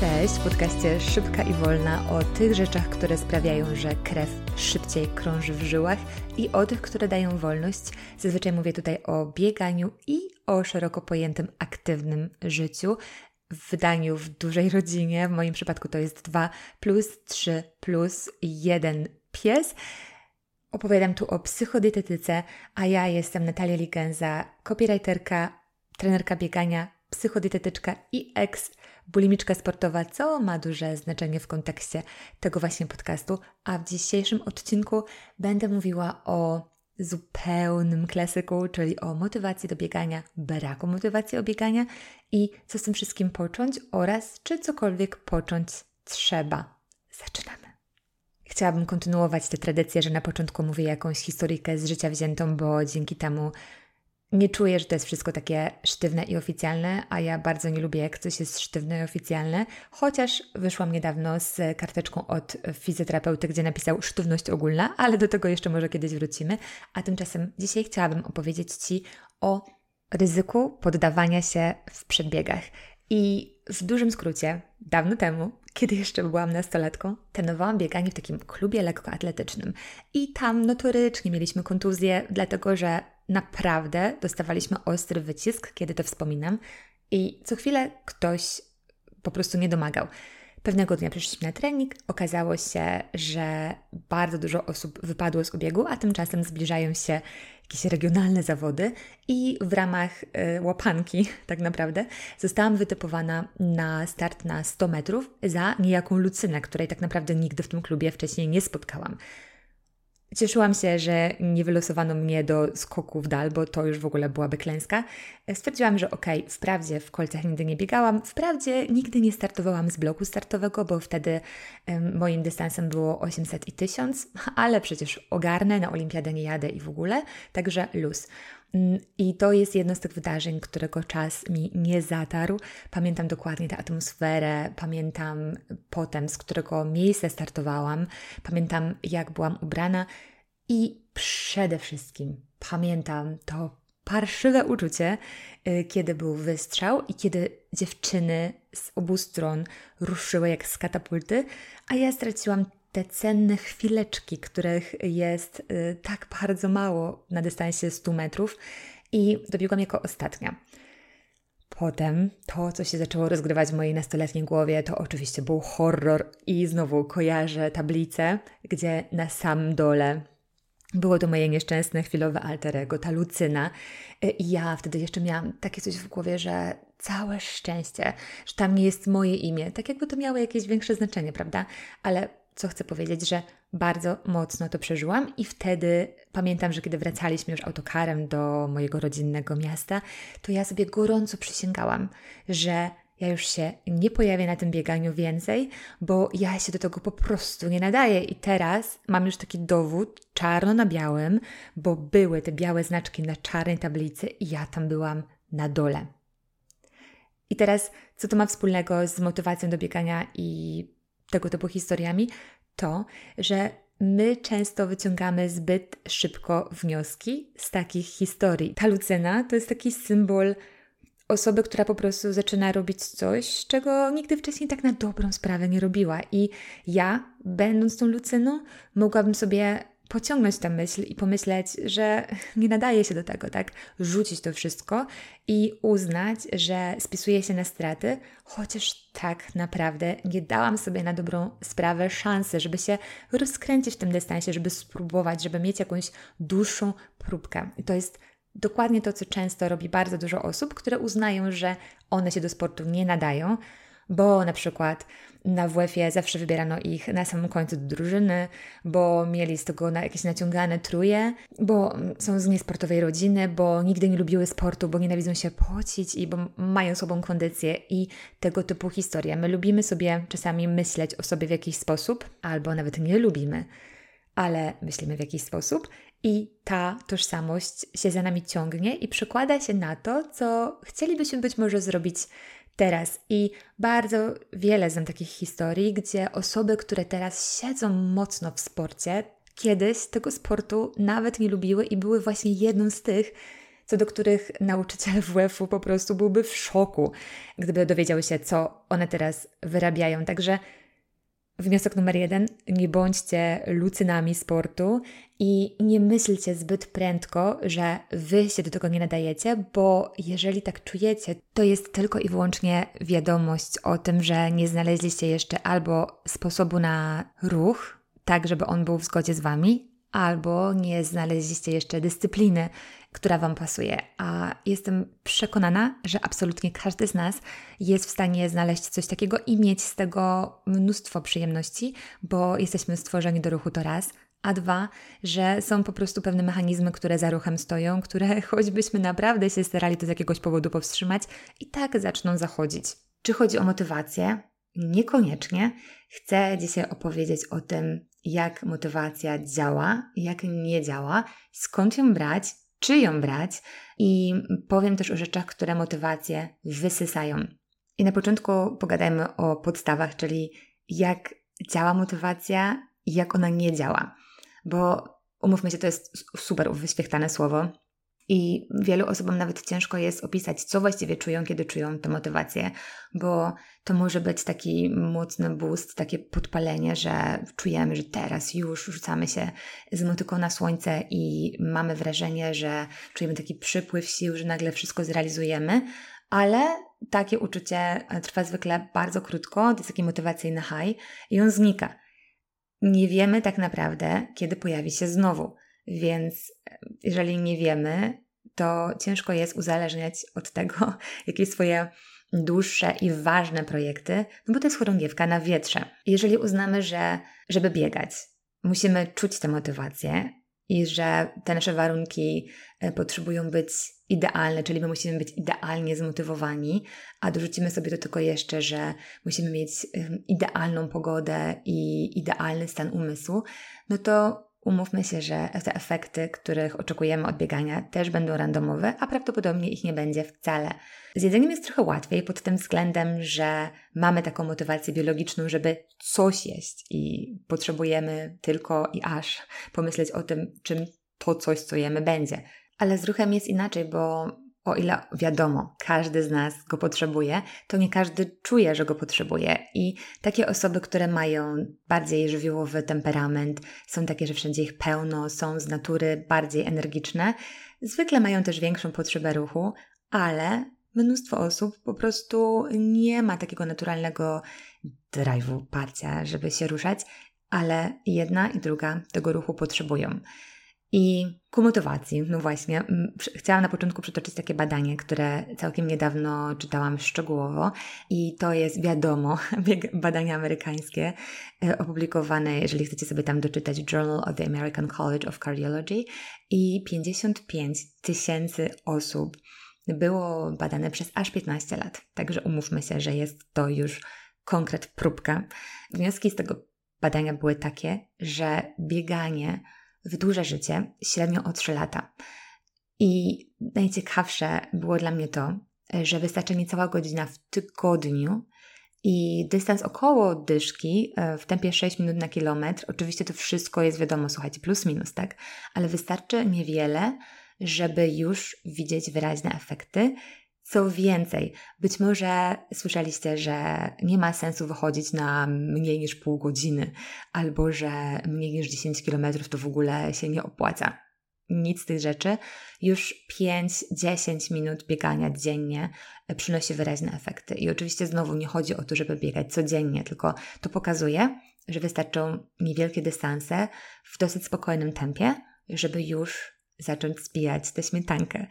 Cześć, w podcaście Szybka i Wolna o tych rzeczach, które sprawiają, że krew szybciej krąży w żyłach i o tych, które dają wolność. Zazwyczaj mówię tutaj o bieganiu i o szeroko pojętym aktywnym życiu. W wydaniu w dużej rodzinie, w moim przypadku to jest 2 plus 3 plus 1 pies. Opowiadam tu o psychodietetyce, a ja jestem Natalia Ligenza, copywriterka, trenerka biegania, psychodietetyczka i ex bulimiczka sportowa, co ma duże znaczenie w kontekście tego właśnie podcastu. A w dzisiejszym odcinku będę mówiła o zupełnym klasyku, czyli o motywacji do biegania, braku motywacji do biegania i co z tym wszystkim począć oraz czy cokolwiek począć trzeba. Zaczynamy. Chciałabym kontynuować tę tradycję, że na początku mówię jakąś historyjkę z życia wziętą, bo dzięki temu nie czuję, że to jest wszystko takie sztywne i oficjalne, a ja bardzo nie lubię, jak coś jest sztywne i oficjalne, chociaż wyszłam niedawno z karteczką od fizjoterapeuty, gdzie napisał sztywność ogólna, ale do tego jeszcze może kiedyś wrócimy. A tymczasem dzisiaj chciałabym opowiedzieć Ci o ryzyku poddawania się w przedbiegach. I w dużym skrócie, dawno temu, kiedy jeszcze byłam nastolatką, trenowałam bieganie w takim klubie lekkoatletycznym. I tam notorycznie mieliśmy kontuzję, dlatego że naprawdę dostawaliśmy ostry wycisk, kiedy to wspominam. I co chwilę ktoś po prostu nie domagał. Pewnego dnia przyszliśmy na trening, okazało się, że bardzo dużo osób wypadło z obiegu, a tymczasem zbliżają się jakieś regionalne zawody i w ramach y, łapanki tak naprawdę zostałam wytypowana na start na 100 metrów za niejaką Lucynę, której tak naprawdę nigdy w tym klubie wcześniej nie spotkałam. Cieszyłam się, że nie wylosowano mnie do skoku w dal, bo to już w ogóle byłaby klęska. Stwierdziłam, że okej, okay, wprawdzie w kolcach nigdy nie biegałam, wprawdzie nigdy nie startowałam z bloku startowego, bo wtedy um, moim dystansem było 800 i 1000, ale przecież ogarnę, na olimpiadę nie jadę i w ogóle, także luz. Mm, I to jest jedno z tych wydarzeń, którego czas mi nie zatarł. Pamiętam dokładnie tę atmosferę, pamiętam potem, z którego miejsca startowałam, pamiętam jak byłam ubrana i przede wszystkim pamiętam to parszywe uczucie, y, kiedy był wystrzał i kiedy dziewczyny z obu stron ruszyły jak z katapulty, a ja straciłam te cenne chwileczki, których jest y, tak bardzo mało na dystansie 100 metrów i dobiegłam jako ostatnia. Potem to, co się zaczęło rozgrywać w mojej nastoletniej głowie, to oczywiście był horror i znowu kojarzę tablicę, gdzie na samym dole było to moje nieszczęsne chwilowe alterego, ta Lucyna. Y, I ja wtedy jeszcze miałam takie coś w głowie, że całe szczęście, że tam nie jest moje imię. Tak jakby to miało jakieś większe znaczenie, prawda? Ale co chcę powiedzieć, że bardzo mocno to przeżyłam i wtedy pamiętam, że kiedy wracaliśmy już autokarem do mojego rodzinnego miasta, to ja sobie gorąco przysięgałam, że ja już się nie pojawię na tym bieganiu więcej, bo ja się do tego po prostu nie nadaję. I teraz mam już taki dowód czarno na białym, bo były te białe znaczki na czarnej tablicy i ja tam byłam na dole. I teraz, co to ma wspólnego z motywacją do biegania i tego typu historiami, to, że my często wyciągamy zbyt szybko wnioski z takich historii. Ta Lucyna to jest taki symbol osoby, która po prostu zaczyna robić coś, czego nigdy wcześniej tak na dobrą sprawę nie robiła. I ja, będąc tą Lucyną, mogłabym sobie pociągnąć tę myśl i pomyśleć, że nie nadaje się do tego, tak? Rzucić to wszystko i uznać, że spisuje się na straty, chociaż tak naprawdę nie dałam sobie na dobrą sprawę szansy, żeby się rozkręcić w tym dystansie, żeby spróbować, żeby mieć jakąś dłuższą próbkę. I to jest dokładnie to, co często robi bardzo dużo osób, które uznają, że one się do sportu nie nadają, bo na przykład na WF-ie zawsze wybierano ich na samym końcu do drużyny, bo mieli z tego na jakieś naciągane truje, bo są z niesportowej rodziny, bo nigdy nie lubiły sportu, bo nienawidzą się pocić i bo mają sobą kondycję i tego typu historie. My lubimy sobie czasami myśleć o sobie w jakiś sposób, albo nawet nie lubimy, ale myślimy w jakiś sposób i ta tożsamość się za nami ciągnie i przekłada się na to, co chcielibyśmy być może zrobić teraz. I bardzo wiele znam takich historii, gdzie osoby, które teraz siedzą mocno w sporcie, kiedyś tego sportu nawet nie lubiły i były właśnie jedną z tych, co do których nauczyciel WF-u po prostu byłby w szoku, gdyby dowiedział się, co one teraz wyrabiają. Także Wniosek numer jeden: nie bądźcie lucynami sportu i nie myślcie zbyt prędko, że wy się do tego nie nadajecie, bo jeżeli tak czujecie, to jest tylko i wyłącznie wiadomość o tym, że nie znaleźliście jeszcze albo sposobu na ruch, tak żeby on był w zgodzie z wami, albo nie znaleźliście jeszcze dyscypliny, która Wam pasuje. A jestem przekonana, że absolutnie każdy z nas jest w stanie znaleźć coś takiego i mieć z tego mnóstwo przyjemności, bo jesteśmy stworzeni do ruchu to raz. A dwa, że są po prostu pewne mechanizmy, które za ruchem stoją, które choćbyśmy naprawdę się starali to z jakiegoś powodu powstrzymać, i tak zaczną zachodzić. Czy chodzi o motywację? Niekoniecznie. Chcę dzisiaj opowiedzieć o tym, jak motywacja działa, jak nie działa, skąd ją brać, czy ją brać i powiem też o rzeczach, które motywację wysysają. I na początku pogadajmy o podstawach, czyli jak działa motywacja i jak ona nie działa. Bo umówmy się, to jest super wyświechtane słowo, i wielu osobom nawet ciężko jest opisać, co właściwie czują, kiedy czują tę motywację, bo to może być taki mocny boost, takie podpalenie, że czujemy, że teraz już rzucamy się z motyką na słońce i mamy wrażenie, że czujemy taki przypływ sił, że nagle wszystko zrealizujemy, ale takie uczucie trwa zwykle bardzo krótko, to jest taki motywacyjny high i on znika. Nie wiemy tak naprawdę, kiedy pojawi się znowu. Więc e, jeżeli nie wiemy, to ciężko jest uzależniać od tego jakieś swoje dłuższe i ważne projekty, no bo to jest chorągiewka na wietrze. Jeżeli uznamy, że żeby biegać, musimy czuć tę motywację i że te nasze warunki e, potrzebują być idealne, czyli my musimy być idealnie zmotywowani, a dorzucimy sobie do tego jeszcze, że musimy mieć idealną pogodę i idealny stan umysłu, no to Umówmy się, że te efekty, których oczekujemy od biegania, też będą randomowe, a prawdopodobnie ich nie będzie wcale. Z jedzeniem jest trochę łatwiej pod tym względem, że mamy taką motywację biologiczną, żeby coś jeść i potrzebujemy tylko i aż pomyśleć o tym, czym to coś, co jemy, będzie. Ale z ruchem jest inaczej, bo o ile wiadomo, każdy z nas go potrzebuje, to nie każdy czuje, że go potrzebuje. I takie osoby, które mają bardziej żywiołowy temperament, są takie, że wszędzie ich pełno, są z natury bardziej energiczne, zwykle mają też większą potrzebę ruchu, ale mnóstwo osób po prostu nie ma takiego naturalnego drive'u, parcia, żeby się ruszać, ale jedna i druga tego ruchu potrzebują. I ku motywacji, no właśnie, chciałam na początku przytoczyć takie badanie, które całkiem niedawno czytałam szczegółowo i to jest wiadomo, badanie amerykańskie e, opublikowane, jeżeli chcecie sobie tam doczytać, Journal of the American College of Cardiology i 55 tysięcy osób było badane przez aż 15 lat. Także umówmy się, że jest to już konkret próbka. Wnioski z tego badania były takie, że bieganie wydłuża życie średnio o 3 lata. I najciekawsze było dla mnie to, że wystarczy niecała godzina w tygodniu i dystans około dyszki e, w tempie 6 minut na kilometr. Oczywiście to wszystko jest wiadomo, słuchajcie, plus minus, tak? Ale wystarczy niewiele, żeby już widzieć wyraźne efekty. Co więcej, być może słyszeliście, że nie ma sensu wychodzić na mniej niż pół godziny, albo że mniej niż 10 km to w ogóle się nie opłaca. Nic z tych rzeczy. Już 5-10 minut biegania dziennie przynosi wyraźne efekty. I oczywiście znowu nie chodzi o to, żeby biegać codziennie, tylko to pokazuje, że wystarczą niewielkie dystanse w dosyć spokojnym tempie, żeby już zacząć spijać tę śmietankę.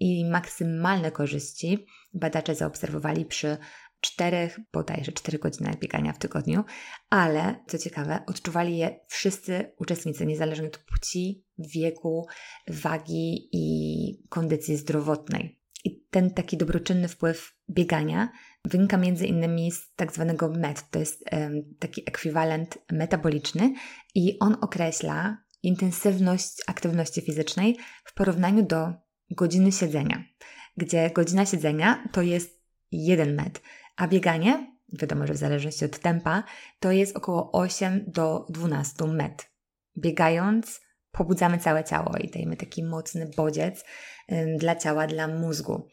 I maksymalne korzyści badacze zaobserwowali przy czterech, bodajże 4 godzinach biegania w tygodniu, ale co ciekawe, odczuwali je wszyscy uczestnicy, niezależnie od płci, wieku, wagi i kondycji zdrowotnej. I ten taki dobroczynny wpływ biegania wynika między innymi z tak zwanego MET, to jest um, taki ekwiwalent metaboliczny i on określa intensywność aktywności fizycznej w porównaniu do godziny siedzenia, gdzie godzina siedzenia to jest 1 metr, a bieganie, wiadomo, że w zależności od tempa, to jest około 8 do 12 metr. Biegając pobudzamy całe ciało i dajemy taki mocny bodziec dla ciała, dla mózgu.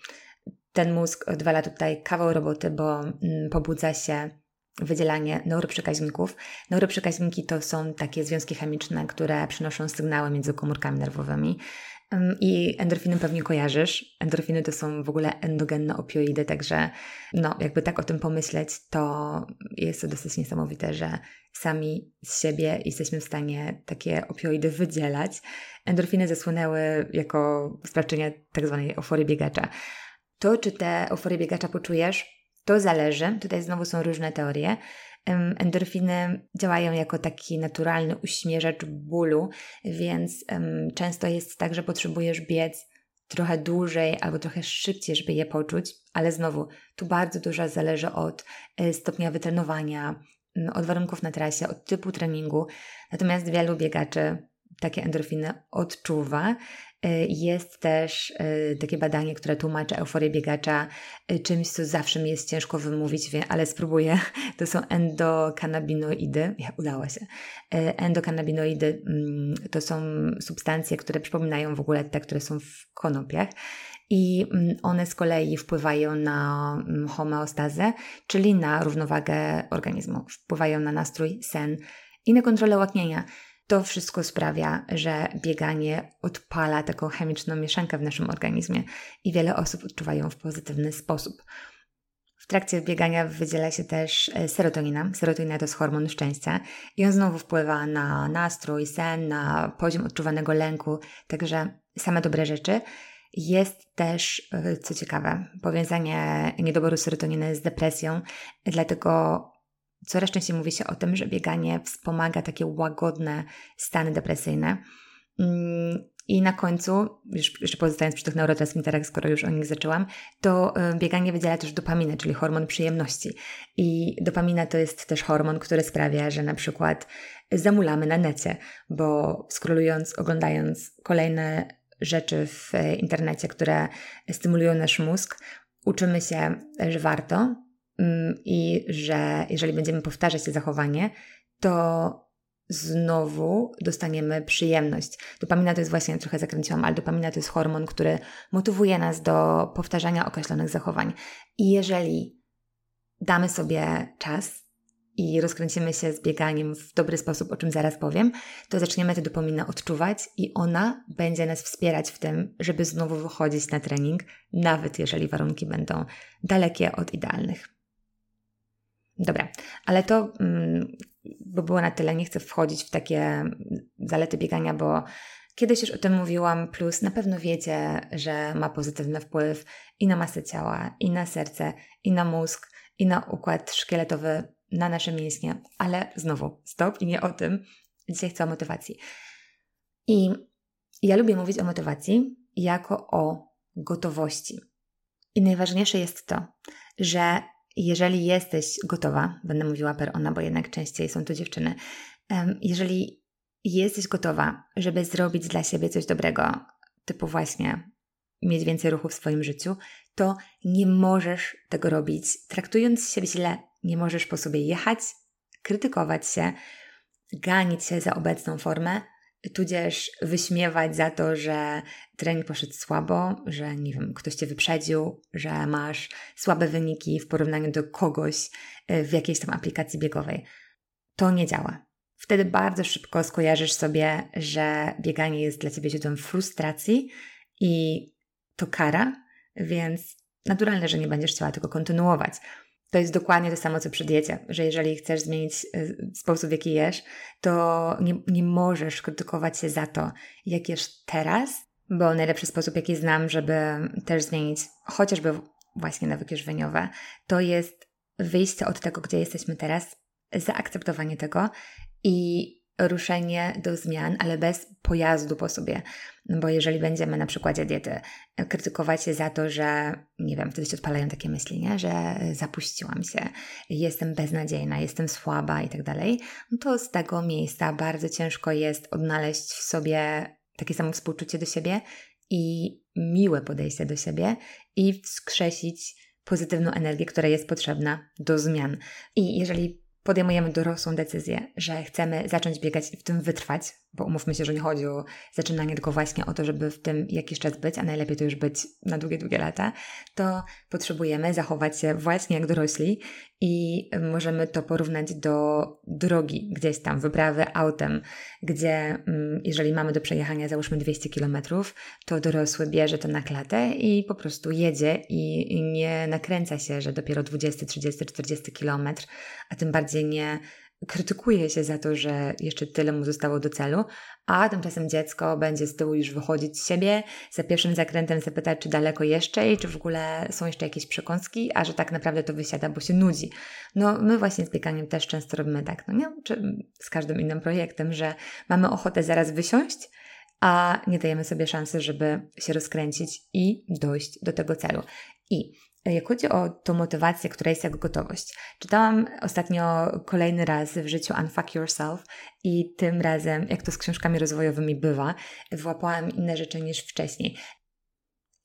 Ten mózg odwala tutaj kawał roboty, bo pobudza się wydzielanie neuroprzekaźników. Neuroprzekaźniki to są takie związki chemiczne, które przynoszą sygnały między komórkami nerwowymi. I endorfiny pewnie kojarzysz. Endorfiny to są w ogóle endogenne opioidy, także no, jakby tak o tym pomyśleć, to jest to dosyć niesamowite, że sami z siebie jesteśmy w stanie takie opioidy wydzielać. Endorfiny zasłynęły jako sprawczynia tak zwanej euforii biegacza. To, czy te euforie biegacza poczujesz, to zależy. Tutaj znowu są różne teorie. Endorfiny działają jako taki naturalny uśmierzacz bólu, więc często jest tak, że potrzebujesz biec trochę dłużej albo trochę szybciej, żeby je poczuć, ale znowu tu bardzo dużo zależy od e, stopnia wytrenowania, od warunków na trasie, od typu treningu. Natomiast wielu biegaczy takie endorfiny odczuwa jest też y, takie badanie, które tłumaczy euforię biegacza y, czymś, co zawsze mi jest ciężko wymówić, ale spróbuję. To są endokannabinoidy. Ja, udało się. Endokannabinoidy mm, to są substancje, które przypominają w ogóle te, które są w konopiach. I mm, one z kolei wpływają na mm, homeostazę, czyli na równowagę organizmu. Wpływają na nastrój, sen i na kontrolę łaknienia. To wszystko sprawia, że bieganie odpala taką chemiczną mieszankę w naszym organizmie i wiele osób odczuwają w pozytywny sposób. W trakcie biegania wydziela się też e, serotonina. Serotonina to jest hormon szczęścia i on znowu wpływa na nastrój, sen, na poziom odczuwanego lęku, także same dobre rzeczy. Jest też, e, co ciekawe, powiązanie niedoboru serotoniny z depresją, dlatego Coraz częściej mówi się o tym, że bieganie wspomaga takie łagodne stany depresyjne. Mm, I na końcu, jeszcze pozostając przy tych neurotransmitterach, skoro już o nich zaczęłam, to y, bieganie wydziela też dopaminę, czyli hormon przyjemności. I dopamina to jest też hormon, który sprawia, że na przykład zamulamy na necie, bo skrolując, oglądając kolejne rzeczy w internecie, które stymulują nasz mózg, uczymy się, że warto, i że jeżeli będziemy powtarzać to zachowanie, to znowu dostaniemy przyjemność. Dopamina to jest właśnie, trochę zakręciłam, ale dopamina to jest hormon, który motywuje nas do powtarzania określonych zachowań. I jeżeli damy sobie czas i rozkręcimy się z bieganiem w dobry sposób, o czym zaraz powiem, to zaczniemy tę dopaminę odczuwać i ona będzie nas wspierać w tym, żeby znowu wychodzić na trening, nawet jeżeli warunki będą dalekie od idealnych. Dobra, ale to mm, bo było na tyle, nie chcę wchodzić w takie zalety biegania, bo kiedyś już o tym mówiłam, plus na pewno wiecie, że ma pozytywny wpływ i na masę ciała, i na serce, i na mózg, i na układ szkieletowy, na nasze mięśnie, ale znowu, stop i nie o tym. Dzisiaj chcę o motywacji. I ja lubię mówić o motywacji jako o gotowości. I najważniejsze jest to, że jeżeli jesteś gotowa, będę mówiła per ona, bo jednak częściej są to dziewczyny, jeżeli jesteś gotowa, żeby zrobić dla siebie coś dobrego, typu właśnie mieć więcej ruchu w swoim życiu, to nie możesz tego robić traktując siebie źle. Nie możesz po sobie jechać, krytykować się, ganić się za obecną formę, tudzież wyśmiewać za to, że trening poszedł słabo, że nie wiem, ktoś cię wyprzedził, że masz słabe wyniki w porównaniu do kogoś y, w jakiejś tam aplikacji biegowej. To nie działa. Wtedy bardzo szybko skojarzysz sobie, że bieganie jest dla ciebie źródłem frustracji i to kara, więc naturalne, że nie będziesz chciała tego kontynuować. To jest dokładnie to samo, co przy diecie, że jeżeli chcesz zmienić y, sposób, w jaki jesz, to nie, nie możesz krytykować się za to, jak jesz teraz, bo najlepszy sposób, jaki znam, żeby też zmienić chociażby właśnie nawyki żywieniowe, to jest wyjście od tego, gdzie jesteśmy teraz, zaakceptowanie tego i ruszenie do zmian, ale bez pojazdu po sobie. Bo jeżeli będziemy na przykładzie diety krytykować się za to, że nie wiem, wtedy się odpalają takie myśli, nie? że zapuściłam się, jestem beznadziejna, jestem słaba i tak dalej, no to z tego miejsca bardzo ciężko jest odnaleźć w sobie takie samo współczucie do siebie i miłe podejście do siebie i wskrzesić pozytywną energię, która jest potrzebna do zmian. I jeżeli podejmujemy dorosłą decyzję, że chcemy zacząć biegać i w tym wytrwać, bo umówmy się, że nie chodzi o zaczynanie, tylko właśnie o to, żeby w tym jakiś czas być, a najlepiej to już być na długie, długie lata, to potrzebujemy zachować się właśnie jak dorośli i możemy to porównać do drogi gdzieś tam, wyprawy autem, gdzie mm, jeżeli mamy do przejechania załóżmy 200 km, to dorosły bierze to na klatę i po prostu jedzie i nie nakręca się, że dopiero 20, 30, 40 km, a tym bardziej nie krytykuje się za to, że jeszcze tyle mu zostało do celu, a tymczasem dziecko będzie z tyłu już wychodzić z siebie, za pierwszym zakrętem zapytać, czy daleko jeszcze i czy w ogóle są jeszcze jakieś przekąski, a że tak naprawdę to wysiada, bo się nudzi. No my właśnie z bieganiem też często robimy tak, no nie? Czy z każdym innym projektem, że mamy ochotę zaraz wysiąść, a nie dajemy sobie szansy, żeby się rozkręcić i dojść do tego celu. I jak chodzi o tą motywację, która jest jak gotowość, czytałam ostatnio kolejny raz w życiu Unfuck Yourself i tym razem, jak to z książkami rozwojowymi bywa, włapałam inne rzeczy niż wcześniej.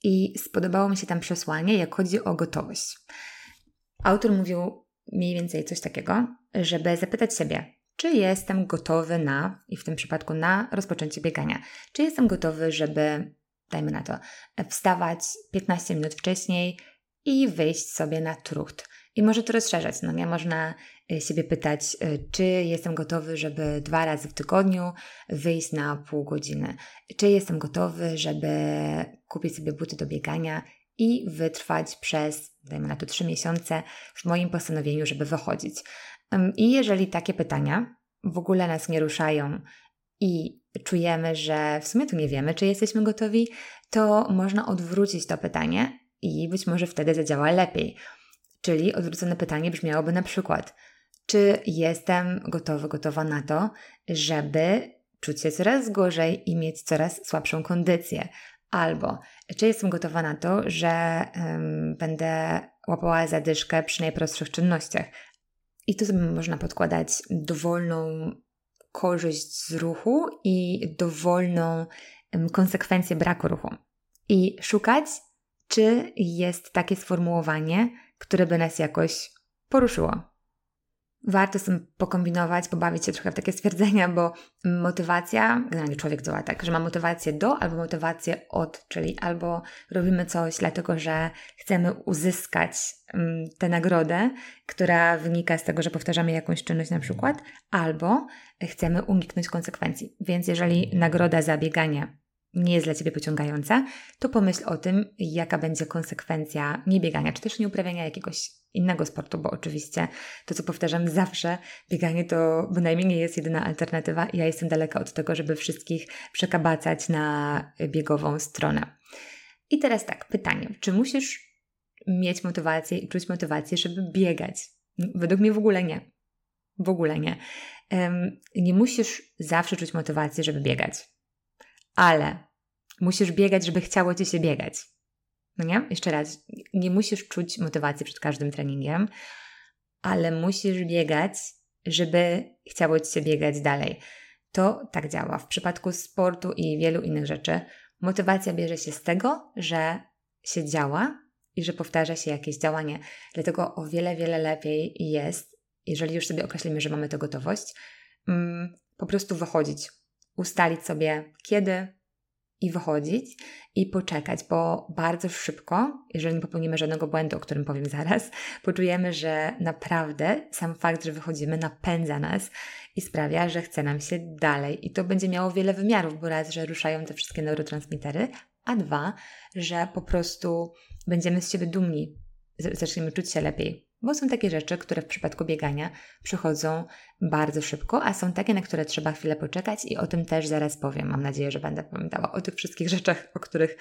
I spodobało mi się tam przesłanie, jak chodzi o gotowość. Autor mówił mniej więcej coś takiego, żeby zapytać siebie, czy jestem gotowy na, i w tym przypadku na rozpoczęcie biegania, czy jestem gotowy, żeby, dajmy na to, wstawać 15 minut wcześniej, i wyjść sobie na trucht. I może to rozszerzać, no nie? Można y, siebie pytać, y, czy jestem gotowy, żeby dwa razy w tygodniu wyjść na pół godziny. Czy jestem gotowy, żeby kupić sobie buty do biegania i wytrwać przez, dajmy na to, trzy miesiące w moim postanowieniu, żeby wychodzić. I jeżeli takie pytania w ogóle nas nie ruszają i czujemy, że w sumie tu nie wiemy, czy jesteśmy gotowi, to można odwrócić to pytanie i być może wtedy zadziała lepiej. Czyli odwrócone pytanie brzmiałoby na przykład: czy jestem gotowy, gotowa na to, żeby czuć się coraz gorzej i mieć coraz słabszą kondycję? Albo czy jestem gotowa na to, że um, będę łapała zadyszkę przy najprostszych czynnościach? I tu sobie można podkładać dowolną korzyść z ruchu i dowolną konsekwencję braku ruchu. I szukać czy jest takie sformułowanie, które by nas jakoś poruszyło. Warto z tym pokombinować, pobawić się trochę w takie stwierdzenia, bo motywacja, generalnie człowiek działa tak, że ma motywację do albo motywację od, czyli albo robimy coś dlatego, że chcemy uzyskać mm, tę nagrodę, która wynika z tego, że powtarzamy jakąś czynność na przykład, albo chcemy uniknąć konsekwencji. Więc jeżeli nagroda za bieganie nie jest dla Ciebie pociągająca, to pomyśl o tym, jaka będzie konsekwencja niebiegania, czy też nie uprawiania jakiegoś innego sportu, bo oczywiście to, co powtarzam zawsze, bieganie to bynajmniej nie jest jedyna alternatywa. Ja jestem daleka od tego, żeby wszystkich przekabacać na biegową stronę. I teraz tak, pytanie, czy musisz mieć motywację i czuć motywację, żeby biegać? Według mnie w ogóle nie. W ogóle nie. Um, nie musisz zawsze czuć motywację, żeby biegać ale musisz biegać, żeby chciało ci się biegać. No nie? Jeszcze raz, nie musisz czuć motywacji przed każdym treningiem, ale musisz biegać, żeby chciało ci się biegać dalej. To tak działa. W przypadku sportu i wielu innych rzeczy, motywacja bierze się z tego, że się działa i że powtarza się jakieś działanie. Dlatego o wiele, wiele lepiej jest, jeżeli już sobie określimy, że mamy tę gotowość, mm, po prostu wychodzić, ustalić sobie kiedy i wychodzić i poczekać, bo bardzo szybko, jeżeli nie popełnimy żadnego błędu, o którym powiem zaraz, poczujemy, że naprawdę sam fakt, że wychodzimy, napędza nas i sprawia, że chce nam się dalej. I to będzie miało wiele wymiarów, bo raz, że ruszają te wszystkie neurotransmitery, a dwa, że po prostu będziemy z siebie dumni, zaczniemy czuć się lepiej, bo są takie rzeczy, które w przypadku biegania przychodzą bardzo szybko, a są takie, na które trzeba chwilę poczekać i o tym też zaraz powiem. Mam nadzieję, że będę pamiętała o tych wszystkich rzeczach, o których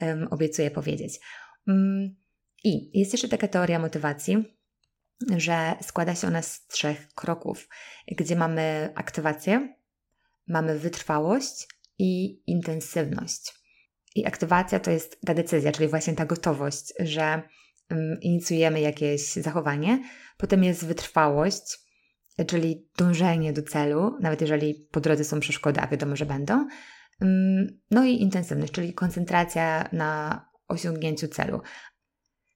um, obiecuję powiedzieć. Um, I jest jeszcze taka teoria motywacji, że składa się ona z trzech kroków, gdzie mamy aktywację, mamy wytrwałość i intensywność. I aktywacja to jest ta decyzja, czyli właśnie ta gotowość, że inicjujemy jakieś zachowanie. Potem jest wytrwałość, czyli dążenie do celu, nawet jeżeli po drodze są przeszkody, a wiadomo, że będą. No i intensywność, czyli koncentracja na osiągnięciu celu.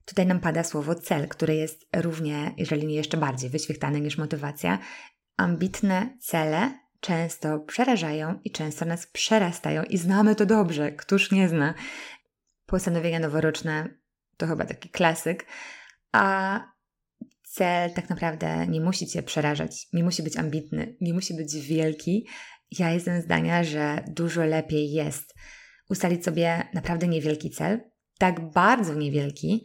Tutaj nam pada słowo cel, które jest równie, jeżeli nie jeszcze bardziej wyświetlane niż motywacja. Ambitne cele często przerażają i często nas przerastają i znamy to dobrze, któż nie zna. Postanowienia noworoczne to chyba taki klasyk, a cel tak naprawdę nie musi Cię przerażać, nie musi być ambitny, nie musi być wielki. Ja jestem zdania, że dużo lepiej jest ustalić sobie naprawdę niewielki cel, tak bardzo niewielki,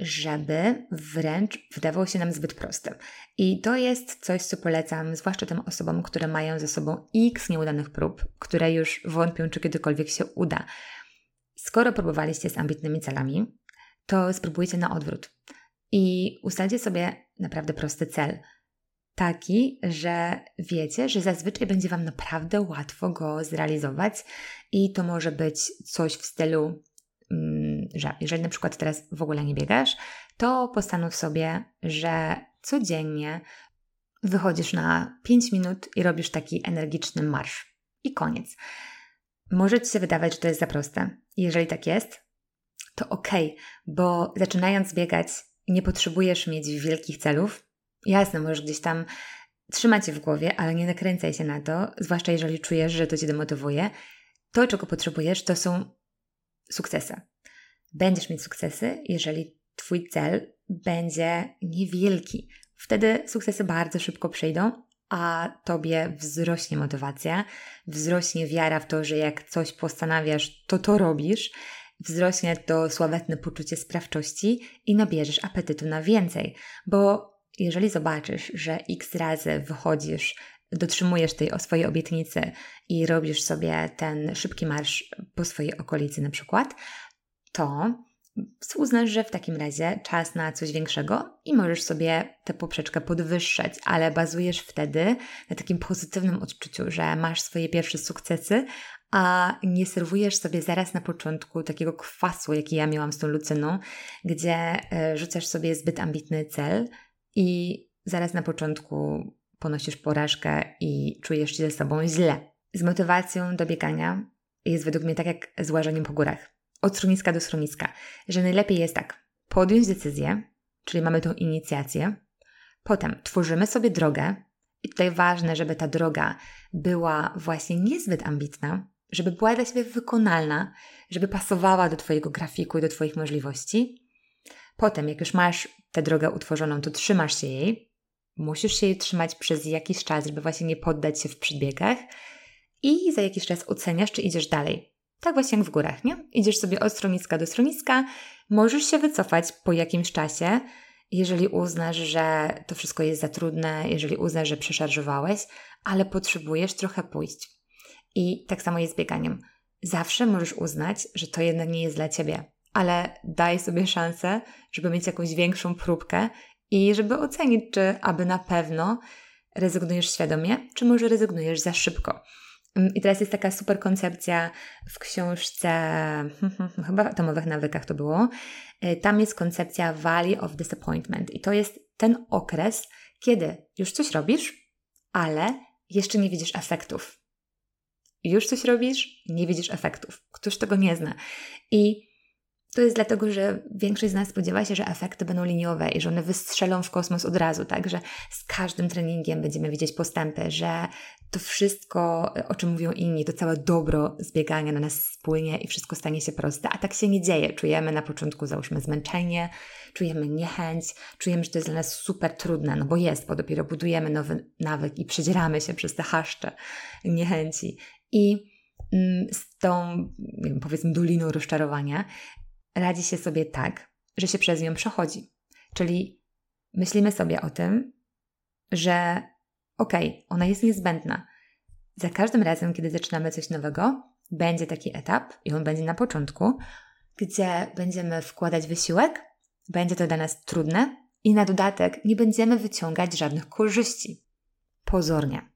żeby wręcz wydawał się nam zbyt prosty. I to jest coś, co polecam, zwłaszcza tym osobom, które mają ze sobą x nieudanych prób, które już wątpią, czy kiedykolwiek się uda. Skoro próbowaliście z ambitnymi celami, to spróbujcie na odwrót i ustalcie sobie naprawdę prosty cel. Taki, że wiecie, że zazwyczaj będzie Wam naprawdę łatwo go zrealizować, i to może być coś w stylu Mm, że jeżeli na przykład teraz w ogóle nie biegasz, to postanów sobie, że codziennie wychodzisz na 5 minut i robisz taki energiczny marsz. I koniec. Może Ci się wydawać, że to jest za proste. Jeżeli tak jest, to ok, bo zaczynając biegać, nie potrzebujesz mieć wielkich celów. Jasne, możesz gdzieś tam trzymać je w głowie, ale nie nakręcaj się na to, zwłaszcza jeżeli czujesz, że to Cię demotywuje. To, czego potrzebujesz, to są sukcesy. Będziesz mieć sukcesy, jeżeli Twój cel będzie niewielki. Wtedy sukcesy bardzo szybko przyjdą, a Tobie wzrośnie motywacja, wzrośnie wiara w to, że jak coś postanawiasz, to to robisz, wzrośnie to sławetne poczucie sprawczości i nabierzesz apetytu na więcej, bo jeżeli zobaczysz, że x razy wychodzisz dotrzymujesz tej o swojej obietnicy i robisz sobie ten szybki marsz po swojej okolicy na przykład, to uznasz, że w takim razie czas na coś większego i możesz sobie tę poprzeczkę podwyższać, ale bazujesz wtedy na takim pozytywnym odczuciu, że masz swoje pierwsze sukcesy, a nie serwujesz sobie zaraz na początku takiego kwasu, jaki ja miałam z tą Lucyną, gdzie e, rzucasz sobie zbyt ambitny cel i zaraz na początku ponosisz porażkę i czujesz się ze sobą źle. Z motywacją do biegania jest według mnie tak jak z łażeniem po górach. Od schroniska do schroniska. Że najlepiej jest tak, podjąć decyzję, czyli mamy tą inicjację, potem tworzymy sobie drogę i tutaj ważne, żeby ta droga była właśnie niezbyt ambitna, żeby była dla Ciebie wykonalna, żeby pasowała do Twojego grafiku i do Twoich możliwości. Potem, jak już masz tę drogę utworzoną, to trzymasz się jej, Musisz się jej trzymać przez jakiś czas, żeby właśnie nie poddać się w przedbiegach i za jakiś czas oceniasz, czy idziesz dalej. Tak właśnie jak w górach, nie? Idziesz sobie od stroniska do stroniska, możesz się wycofać po jakimś czasie, jeżeli uznasz, że to wszystko jest za trudne, jeżeli uznasz, że przeszarżowałeś, ale potrzebujesz trochę pójść. I tak samo jest z bieganiem. Zawsze możesz uznać, że to jednak nie jest dla ciebie, ale daj sobie szansę, żeby mieć jakąś większą próbkę i żeby ocenić, czy aby na pewno rezygnujesz świadomie, czy może rezygnujesz za szybko. Mm, I teraz jest taka super koncepcja w książce, chyba w atomowych nawykach to było. Y, tam jest koncepcja Valley of Disappointment, i to jest ten okres, kiedy już coś robisz, ale jeszcze nie widzisz efektów. Już coś robisz, nie widzisz efektów. Któż tego nie zna? I to jest dlatego, że większość z nas spodziewa się, że efekty będą liniowe i że one wystrzelą w kosmos od razu, tak? Że z każdym treningiem będziemy widzieć postępy, że to wszystko, o czym mówią inni, to całe dobro zbiegania na nas spłynie i wszystko stanie się proste, a tak się nie dzieje. Czujemy na początku, załóżmy, zmęczenie, czujemy niechęć, czujemy, że to jest dla nas super trudne, no bo jest, bo dopiero budujemy nowy nawyk i przedzieramy się przez te haszcze niechęci. I mm, z tą, powiedzmy, doliną rozczarowania radzi się sobie tak, że się przez nią przechodzi. Czyli myślimy sobie o tym, że okej, okay, ona jest niezbędna. Za każdym razem, kiedy zaczynamy coś nowego, będzie taki etap i on będzie na początku, gdzie będziemy wkładać wysiłek, będzie to dla nas trudne i na dodatek nie będziemy wyciągać żadnych korzyści. Pozornie,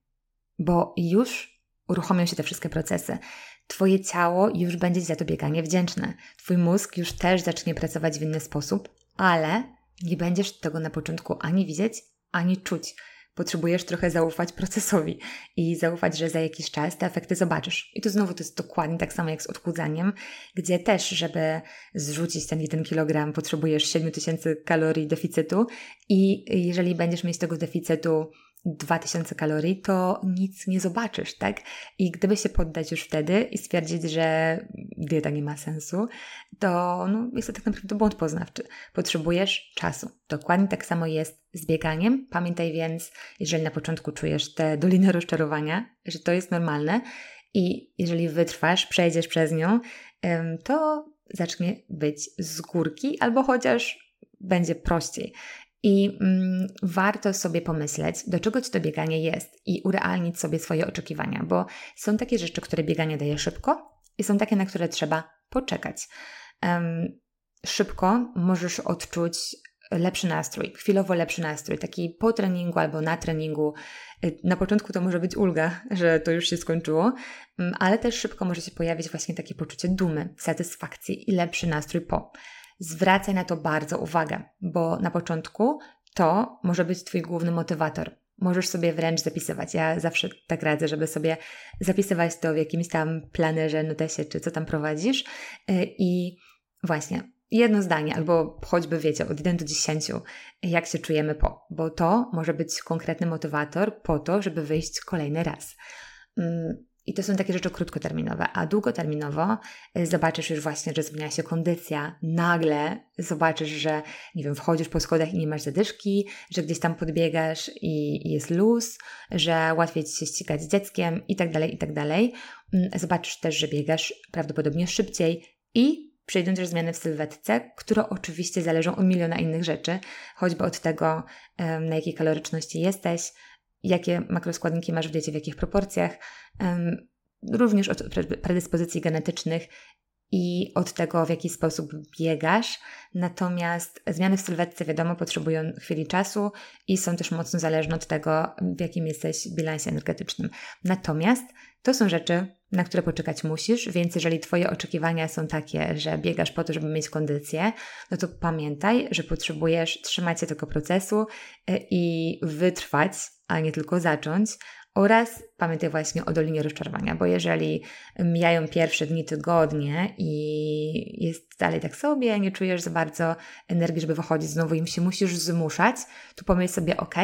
bo już uruchomią się te wszystkie procesy. Twoje ciało już będzie za to bieganie wdzięczne. Twój mózg już też zacznie pracować w inny sposób, ale nie będziesz tego na początku ani widzieć, ani czuć. Potrzebujesz trochę zaufać procesowi i zaufać, że za jakiś czas te efekty zobaczysz. I tu znowu to jest dokładnie tak samo jak z odchudzaniem, gdzie też, żeby zrzucić ten 1 kg, potrzebujesz 7000 kalorii deficytu i jeżeli będziesz mieć tego deficytu 2000 kalorii, to nic nie zobaczysz, tak? I gdyby się poddać już wtedy i stwierdzić, że dieta nie ma sensu, to no, jest to tak naprawdę błąd poznawczy. Potrzebujesz czasu. Dokładnie tak samo jest z bieganiem. Pamiętaj więc, jeżeli na początku czujesz te doliny rozczarowania, że to jest normalne i jeżeli wytrwasz, przejdziesz przez nią, to zacznie być z górki albo chociaż będzie prościej. I mm, warto sobie pomyśleć, do czego ci to bieganie jest i urealnić sobie swoje oczekiwania, bo są takie rzeczy, które bieganie daje szybko i są takie, na które trzeba poczekać. Um, szybko możesz odczuć lepszy nastrój, chwilowo lepszy nastrój, taki po treningu albo na treningu. Y, na początku to może być ulga, że to już się skończyło, mm, ale też szybko może się pojawić właśnie takie poczucie dumy, satysfakcji i lepszy nastrój po. Zwracaj na to bardzo uwagę, bo na początku to może być Twój główny motywator. Możesz sobie wręcz zapisywać. Ja zawsze tak radzę, żeby sobie zapisywać to w jakimś tam planerze, notesie, czy co tam prowadzisz. Y, I właśnie, jedno zdanie, albo choćby wiecie, od 1 do 10, jak się czujemy po, bo to może być konkretny motywator po to, żeby wyjść kolejny raz. I to są takie rzeczy krótkoterminowe, a długoterminowo y, zobaczysz już właśnie, że zmienia się kondycja, nagle zobaczysz, że nie wiem, wchodzisz po schodach i nie masz zadyszki, że gdzieś tam podbiegasz i jest luz, że łatwiej ci się ścigać z dzieckiem i tak dalej, i tak dalej. Mm, zobaczysz też, że biegasz prawdopodobnie szybciej i Przyjdą też zmiany w sylwetce, które oczywiście zależą od miliona innych rzeczy, choćby od tego, na jakiej kaloryczności jesteś, jakie makroskładniki masz w diecie, w jakich proporcjach, również od predyspozycji genetycznych i od tego, w jaki sposób biegasz. Natomiast zmiany w sylwetce, wiadomo, potrzebują chwili czasu i są też mocno zależne od tego, w jakim jesteś bilansie energetycznym. Natomiast to są rzeczy, na które poczekać musisz, więc jeżeli Twoje oczekiwania są takie, że biegasz po to, żeby mieć kondycję, no to pamiętaj, że potrzebujesz trzymać się tego procesu y, i wytrwać, a nie tylko zacząć, oraz pamiętaj właśnie o dolinie rozczarowania, bo jeżeli mijają pierwsze dni, tygodnie i jest dalej tak sobie, nie czujesz za bardzo energii, żeby wychodzić znowu im się musisz zmuszać, to pomyśl sobie, ok,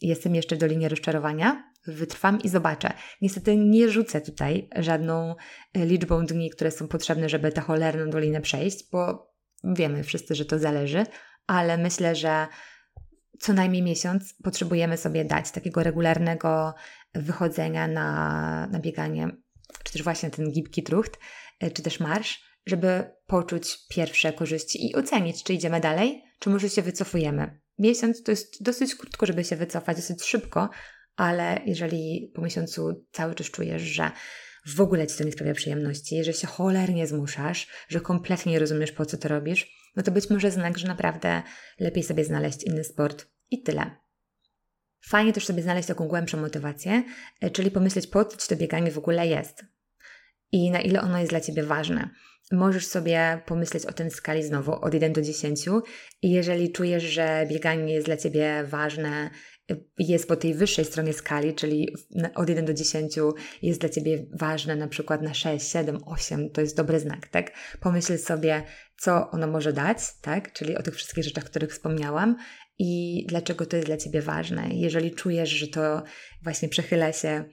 jestem jeszcze w dolinie rozczarowania, wytrwam i zobaczę. Niestety nie rzucę tutaj żadną e, liczbą dni, które są potrzebne, żeby tę cholerną dolinę przejść, bo wiemy wszyscy, że to zależy, ale myślę, że co najmniej miesiąc potrzebujemy sobie dać takiego regularnego wychodzenia na, na bieganie, czy też właśnie ten gibki trucht, e, czy też marsz, żeby poczuć pierwsze korzyści i ocenić, czy idziemy dalej, czy może się wycofujemy. Miesiąc to jest dosyć krótko, żeby się wycofać, dosyć szybko, ale jeżeli po miesiącu cały czas czujesz, że w ogóle ci to nie sprawia przyjemności, że się cholernie zmuszasz, że kompletnie nie rozumiesz po co to robisz, no to być może znak, że naprawdę lepiej sobie znaleźć inny sport i tyle. Fajnie też sobie znaleźć taką głębszą motywację, e, czyli pomyśleć, po co ci to bieganie w ogóle jest i na ile ono jest dla ciebie ważne. Możesz sobie pomyśleć o tym w skali znowu od 1 do 10 i jeżeli czujesz, że bieganie jest dla ciebie ważne, jest po tej wyższej stronie skali, czyli od 1 do 10 jest dla Ciebie ważne na przykład na 6, 7, 8, to jest dobry znak, tak? Pomyśl sobie, co ono może dać, tak? Czyli o tych wszystkich rzeczach, o których wspomniałam i dlaczego to jest dla Ciebie ważne. Jeżeli czujesz, że to właśnie przechyla się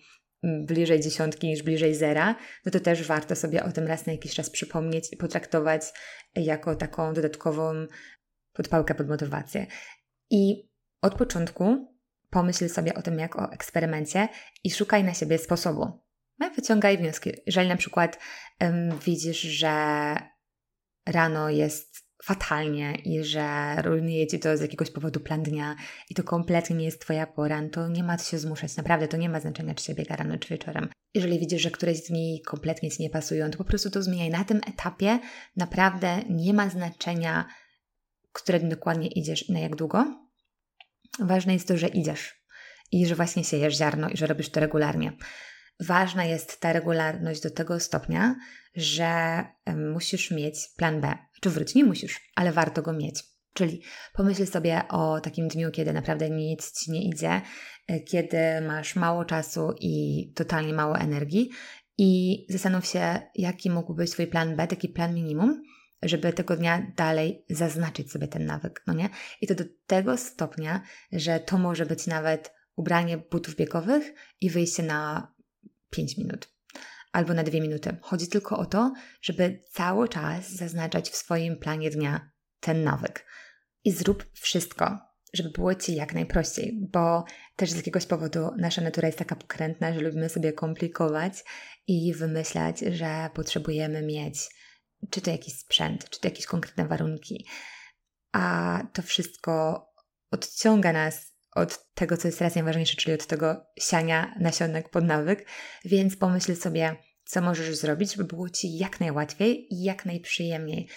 mm, bliżej dziesiątki niż bliżej zera, no to też warto sobie o tym raz na jakiś czas przypomnieć i potraktować jako taką dodatkową podpałkę pod motywację. I od początku Pomyśl sobie o tym jak o eksperymencie i szukaj na siebie sposobu. No wyciągaj wnioski. Jeżeli na przykład widzisz, że rano jest fatalnie i że rujnuje Ci to z jakiegoś powodu plan dnia i to kompletnie nie jest Twoja pora, to nie ma co się zmuszać. Naprawdę to nie ma znaczenia, czy się biega rano, czy wieczorem. Jeżeli widzisz, że któreś dni kompletnie Ci nie pasują, to po prostu to zmieniaj. Na tym etapie naprawdę nie ma znaczenia, które dokładnie idziesz i na jak długo, Ważne jest to, że idziesz i że właśnie siejesz ziarno i że robisz to regularnie. Ważna jest ta regularność do tego stopnia, że musisz mieć plan B. Czy wróć, nie musisz, ale warto go mieć. Czyli pomyśl sobie o takim dniu, kiedy naprawdę nic ci nie idzie, e, kiedy masz mało czasu i totalnie mało energii, i zastanów się, jaki mógłby być Twój plan B, taki plan minimum, żeby tego dnia dalej zaznaczyć sobie ten nawyk, no nie? I to do tego stopnia, że to może być nawet ubranie butów biegowych i wyjście na 5 minut albo na 2 minuty. Chodzi tylko o to, żeby cały czas zaznaczać w swoim planie dnia ten nawyk. I zrób wszystko, żeby było Ci jak najprościej, bo też z jakiegoś powodu nasza natura jest taka pokrętna, że lubimy sobie komplikować i wymyślać, że potrzebujemy mieć czy to jakiś sprzęt, czy to jakieś konkretne warunki. A to wszystko odciąga nas od tego, co jest teraz najważniejsze, czyli od tego siania nasionek pod nawyk, więc pomyśl sobie, co możesz zrobić, żeby było Ci jak najłatwiej i jak najprzyjemniej.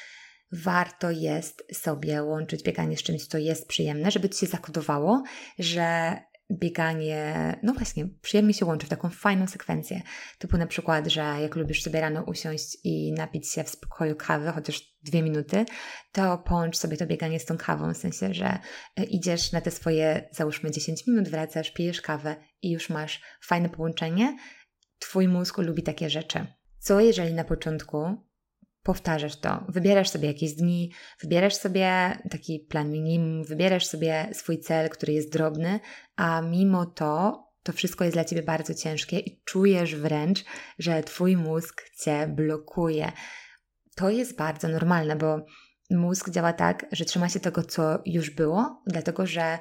Warto jest sobie łączyć bieganie z czymś, co jest przyjemne, żeby Ci się zakodowało, że bieganie, no właśnie, przyjemnie się łączy w taką fajną sekwencję. Typu na przykład, że jak lubisz sobie rano usiąść i napić się w spokoju kawy, chociaż dwie minuty, to połącz sobie to bieganie z tą kawą, w sensie, że e, idziesz na te swoje, załóżmy 10 minut, wracasz, pijesz kawę i już masz fajne połączenie. Twój mózg lubi takie rzeczy. Co jeżeli na początku powtarzasz to. Wybierasz sobie jakieś dni, wybierasz sobie taki plan minimum, wybierasz sobie swój cel, który jest drobny, a mimo to to wszystko jest dla ciebie bardzo ciężkie i czujesz wręcz, że twój mózg cię blokuje. To jest bardzo normalne, bo mózg działa tak, że trzyma się tego, co już było, dlatego że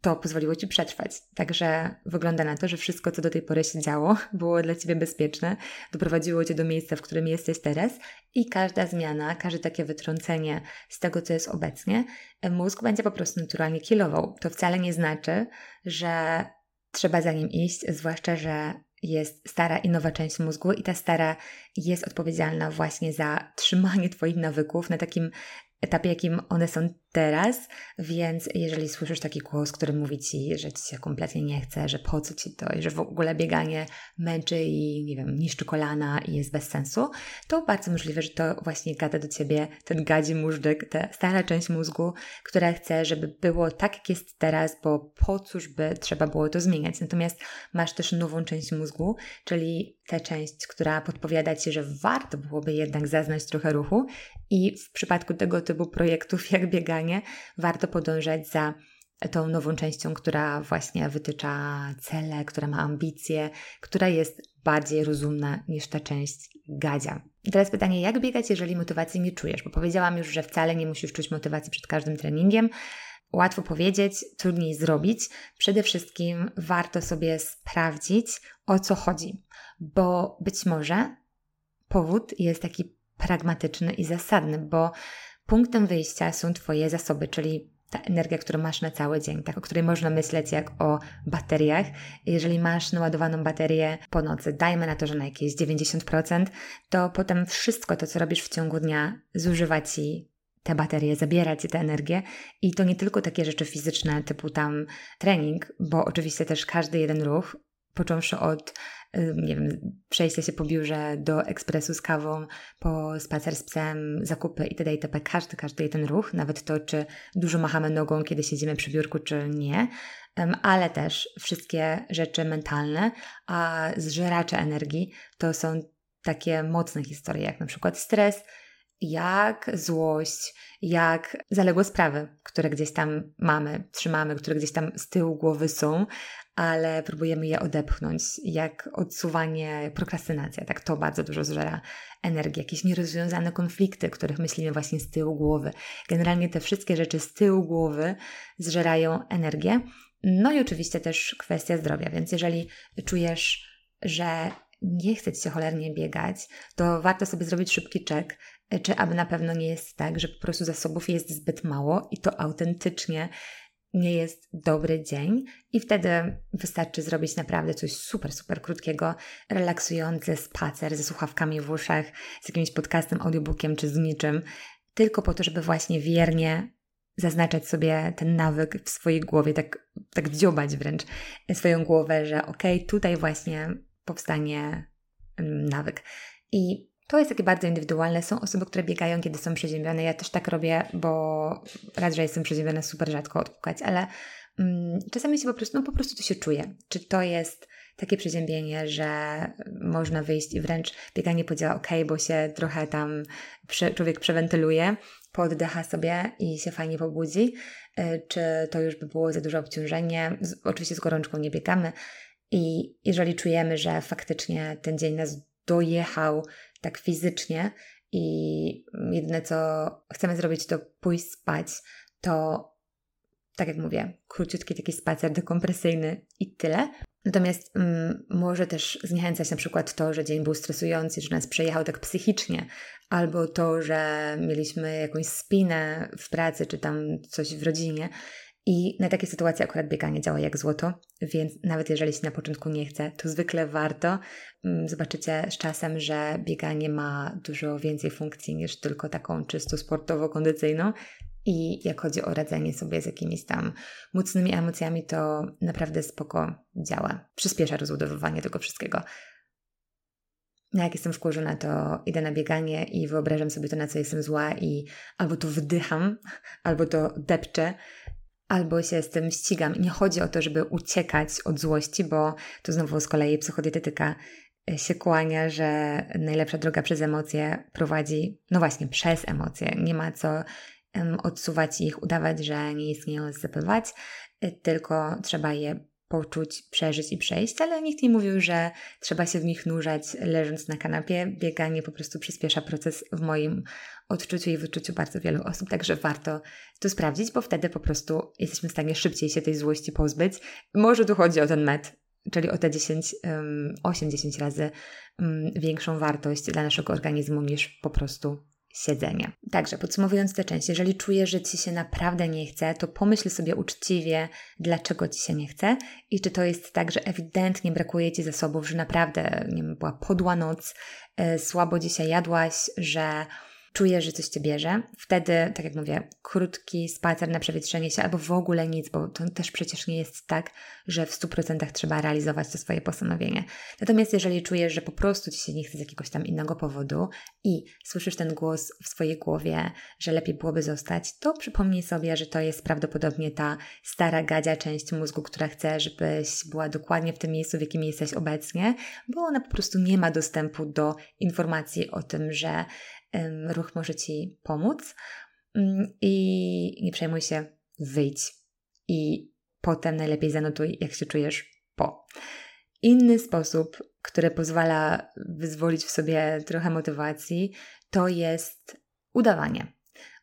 to pozwoliło Ci przetrwać. Także wygląda na to, że wszystko, co do tej pory się działo, było dla Ciebie bezpieczne, doprowadziło Cię do miejsca, w którym jesteś teraz i każda zmiana, każde takie wytrącenie z tego, co jest obecnie, mózg będzie po prostu naturalnie kilował. To wcale nie znaczy, że trzeba za nim iść, zwłaszcza, że jest stara i nowa część mózgu i ta stara jest odpowiedzialna właśnie za trzymanie Twoich nawyków na takim etapie, jakim one są teraz, więc jeżeli słyszysz taki głos, który mówi ci, że ci się kompletnie nie chce, że po co ci to i że w ogóle bieganie męczy i nie wiem, niszczy kolana i jest bez sensu, to bardzo możliwe, że to właśnie gada do ciebie ten gadzi móżdżek, ta stara część mózgu, która chce, żeby było tak, jak jest teraz, bo po cóż by trzeba było to zmieniać. Natomiast masz też nową część mózgu, czyli tę część, która podpowiada ci, że warto byłoby jednak zaznać trochę ruchu i w przypadku tego typu projektów jak bieganie, warto podążać za tą nową częścią, która właśnie wytycza cele, która ma ambicje, która jest bardziej rozumna niż ta część gadzia. Teraz pytanie, jak biegać, jeżeli motywacji nie czujesz? Bo powiedziałam już, że wcale nie musisz czuć motywacji przed każdym treningiem. Łatwo powiedzieć, trudniej zrobić. Przede wszystkim warto sobie sprawdzić, o co chodzi, bo być może powód jest taki pragmatyczny i zasadny, bo punktem wyjścia są Twoje zasoby, czyli ta energia, którą masz na cały dzień, tak, o której można myśleć jak o bateriach. Jeżeli masz naładowaną baterię po nocy, dajmy na to, że na jakieś 90%, to potem wszystko to, co robisz w ciągu dnia, zużywa Ci te baterie, zabiera Ci tę energię i to nie tylko takie rzeczy fizyczne typu tam trening, bo oczywiście też każdy jeden ruch, począwszy od nie wiem, przejście się po biurze do ekspresu z kawą, po spacer z psem, zakupy itd. itp. Każdy, każdy jeden ruch, nawet to, czy dużo machamy nogą, kiedy siedzimy przy biurku, czy nie, ale też wszystkie rzeczy mentalne, a zżeracze energii to są takie mocne historie, jak na przykład stres, jak złość, jak zaległe sprawy, które gdzieś tam mamy, trzymamy, które gdzieś tam z tyłu głowy są, ale próbujemy je odepchnąć, jak odsuwanie, prokrastynacja, tak to bardzo dużo zżera energii, jakieś nierozwiązane konflikty, których myślimy właśnie z tyłu głowy. Generalnie te wszystkie rzeczy z tyłu głowy zżerają energię. No i oczywiście też kwestia zdrowia, więc jeżeli czujesz, że nie chce Ci się cholernie biegać, to warto sobie zrobić szybki czek, czy aby na pewno nie jest tak, że po prostu zasobów jest zbyt mało i to autentycznie nie jest dobry dzień i wtedy wystarczy zrobić naprawdę coś super, super krótkiego, relaksujący spacer ze słuchawkami w uszach, z jakimś podcastem, audiobookiem czy z niczym, tylko po to, żeby właśnie wiernie zaznaczać sobie ten nawyk w swojej głowie, tak, tak dziobać wręcz swoją głowę, że okej, okay, tutaj właśnie powstanie mm, nawyk. I to jest takie bardzo indywidualne. Są osoby, które biegają, kiedy są przeziębione. Ja też tak robię, bo raz, że jestem przeziębiona, super rzadko odpukać, ale mm, czasami się po prostu, no po prostu to się czuje. Czy to jest takie przeziębienie, że można wyjść i wręcz bieganie podziała ok, bo się trochę tam prze, człowiek przewentyluje, poddecha sobie i się fajnie pobudzi. czy to już by było za duże obciążenie. Oczywiście z gorączką nie biegamy i jeżeli czujemy, że faktycznie ten dzień nas dojechał tak fizycznie i jedyne co chcemy zrobić to pójść spać, to tak jak mówię, króciutki taki spacer dekompresyjny i tyle. Natomiast mm, może też zniechęcać na przykład to, że dzień był stresujący, że nas przejechał tak psychicznie, albo to, że mieliśmy jakąś spinę w pracy, czy tam coś w rodzinie. I na takie sytuacje akurat bieganie działa jak złoto, więc nawet jeżeli się na początku nie chce, to zwykle warto. Mm, zobaczycie z czasem, że bieganie ma dużo więcej funkcji niż tylko taką czysto sportowo-kondycyjną. I jak chodzi o radzenie sobie z jakimiś tam mocnymi emocjami, to naprawdę spoko działa. Przyspiesza rozbudowywanie tego wszystkiego. No jak jestem wkurzona, to idę na bieganie i wyobrażam sobie to, na co jestem zła i albo to wdycham, albo to depczę, albo się z tym ścigam. Nie chodzi o to, żeby uciekać od złości, bo to znowu z kolei psychodietetyka e, się kłania, że najlepsza droga przez emocje prowadzi, no właśnie, przez emocje. Nie ma co odsuwać ich, udawać, że nie istnieją, zapywać, y, tylko trzeba je poczuć, przeżyć i przejść, ale nikt nie mówił, że trzeba się w nich nurzać leżąc na kanapie. Bieganie po prostu przyspiesza proces w moim odczuciu i w odczuciu bardzo wielu osób, także warto to sprawdzić, bo wtedy po prostu jesteśmy w stanie szybciej się tej złości pozbyć. Może tu chodzi o ten met, czyli o te 10, 8-10 razy większą wartość dla naszego organizmu niż po prostu siedzenie. Także podsumowując tę część, jeżeli czujesz, że ci się naprawdę nie chce, to pomyśl sobie uczciwie, dlaczego ci się nie chce i czy to jest tak, że ewidentnie brakuje ci zasobów, że naprawdę nie wiem, była podła noc, yy, słabo dzisiaj jadłaś, że czujesz, że coś cię bierze, wtedy, tak jak mówię, krótki spacer na przewietrzenie się albo w ogóle nic, bo to też przecież nie jest tak, że w 100% trzeba realizować to swoje postanowienie. Natomiast jeżeli czujesz, że po prostu ci się nie chce z jakiegoś tam innego powodu i słyszysz ten głos w swojej głowie, że lepiej byłoby zostać, to przypomnij sobie, że to jest prawdopodobnie ta stara gadzia część mózgu, która chce, żebyś była dokładnie w tym miejscu, w jakim jesteś obecnie, bo ona po prostu nie ma dostępu do informacji o tym, że ruch może Ci pomóc. Mm, I nie przejmuj się, wyjdź. I potem najlepiej zanotuj, jak się czujesz po. Inny sposób, który pozwala wyzwolić w sobie trochę motywacji, to jest udawanie.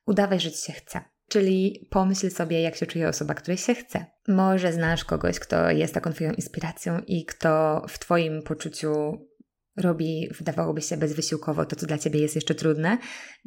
Udawaj, że ci się chce. Czyli pomyśl sobie, jak się czuje osoba, której się chce. Może znasz kogoś, kto jest taką Twoją inspiracją i kto w Twoim poczuciu robi, wydawałoby się bezwysiłkowo to, co dla Ciebie jest jeszcze trudne,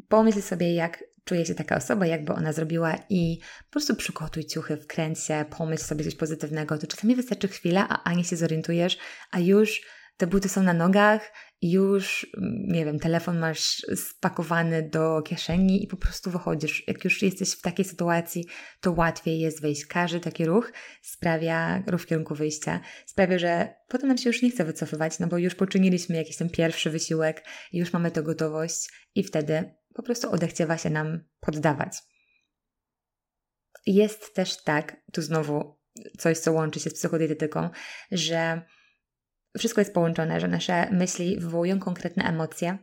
pomyśl sobie, jak czuje się taka osoba, jakby ona zrobiła i po prostu przygotuj ciuchy, wkręć się, pomyśl sobie coś pozytywnego. To czasami wystarczy chwila, a ani się zorientujesz, a już te buty są na nogach już, nie wiem, telefon masz spakowany do kieszeni i po prostu wychodzisz. Jak już jesteś w takiej sytuacji, to łatwiej jest wyjść. Każdy taki ruch sprawia, ruch w kierunku wyjścia, sprawia, że potem nam się już nie chce wycofywać, no bo już poczyniliśmy jakiś ten pierwszy wysiłek już mamy tę gotowość i wtedy po prostu odechciewa się nam poddawać. Jest też tak, tu znowu coś, co łączy się z psychodietetyką, że wszystko jest połączone, że nasze myśli wywołują konkretne emocje,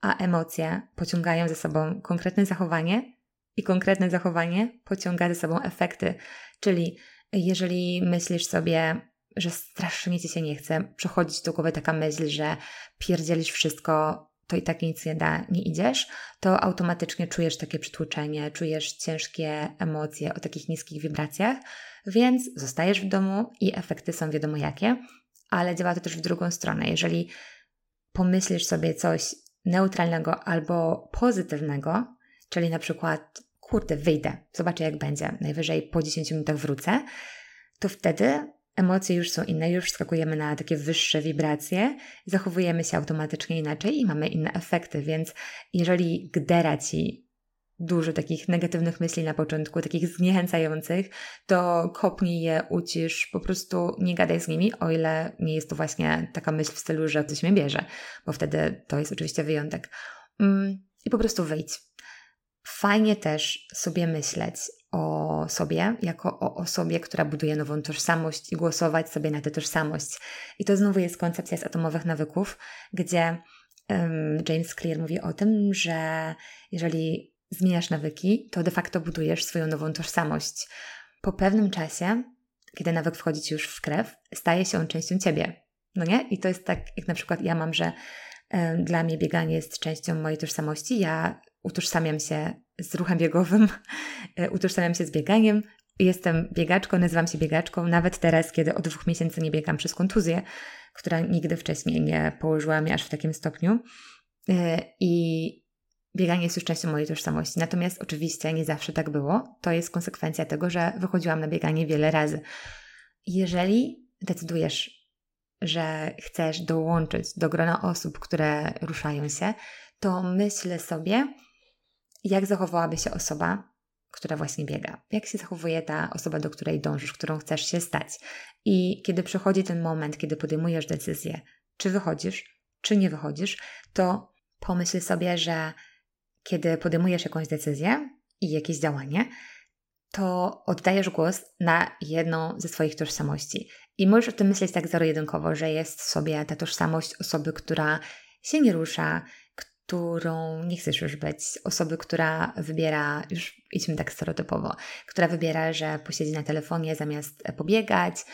a emocje pociągają ze sobą konkretne zachowanie i konkretne zachowanie pociąga ze sobą efekty. Czyli jeżeli myślisz sobie, że strasznie ci się nie chce, przechodzić do głowy taka myśl, że pierdzielisz wszystko, to i tak nic nie da, nie idziesz, to automatycznie czujesz takie przytłoczenie, czujesz ciężkie emocje o takich niskich wibracjach, więc zostajesz w domu i efekty są wiadomo jakie, ale działa to też w drugą stronę. Jeżeli pomyślisz sobie coś neutralnego albo pozytywnego, czyli na przykład, kurde, wyjdę, zobaczę jak będzie, najwyżej po 10 minutach wrócę, to wtedy emocje już są inne, już skakujemy na takie wyższe wibracje, zachowujemy się automatycznie inaczej i mamy inne efekty, więc jeżeli gdera ci dużo takich negatywnych myśli na początku, takich zniechęcających, to kopnij je, ucisz, po prostu nie gadaj z nimi, o ile nie jest to właśnie taka myśl w stylu, że coś mnie bierze, bo wtedy to jest oczywiście wyjątek. Mm, I po prostu wyjdź. Fajnie też sobie myśleć o sobie jako o osobie, która buduje nową tożsamość i głosować sobie na tę tożsamość. I to znowu jest koncepcja z atomowych nawyków, gdzie James Clear mówi o tym, że jeżeli zmieniasz nawyki, to de facto budujesz swoją nową tożsamość. Po pewnym czasie, kiedy nawyk wchodzi ci już w krew, staje się on częścią ciebie. No nie? I to jest tak, jak na przykład ja mam, że y, dla mnie bieganie jest częścią mojej tożsamości. Ja utożsamiam się z ruchem biegowym, y, utożsamiam się z bieganiem. Jestem biegaczką, nazywam się biegaczką, nawet teraz, kiedy od dwóch miesięcy nie biegam przez kontuzję, która nigdy wcześniej nie położyła mnie aż w takim stopniu. Y, I bieganie jest już częścią mojej tożsamości. Natomiast oczywiście nie zawsze tak było. To jest konsekwencja tego, że wychodziłam na bieganie wiele razy. Jeżeli decydujesz, że chcesz dołączyć do grona osób, które ruszają się, to myślę sobie, jak zachowałaby się osoba, która właśnie biega. Jak się zachowuje ta osoba, do której dążysz, którą chcesz się stać. I kiedy przychodzi ten moment, kiedy podejmujesz decyzję, czy wychodzisz, czy nie wychodzisz, to pomyśl sobie, że kiedy podejmujesz jakąś decyzję i jakieś działanie, to oddajesz głos na jedną ze swoich tożsamości. I możesz o tym myśleć tak zero-jedynkowo, że jest sobie ta tożsamość osoby, która się nie rusza, którą nie chcesz już być, osoby, która wybiera, już idźmy tak stereotypowo, która wybiera, że posiedzi na telefonie zamiast pobiegać,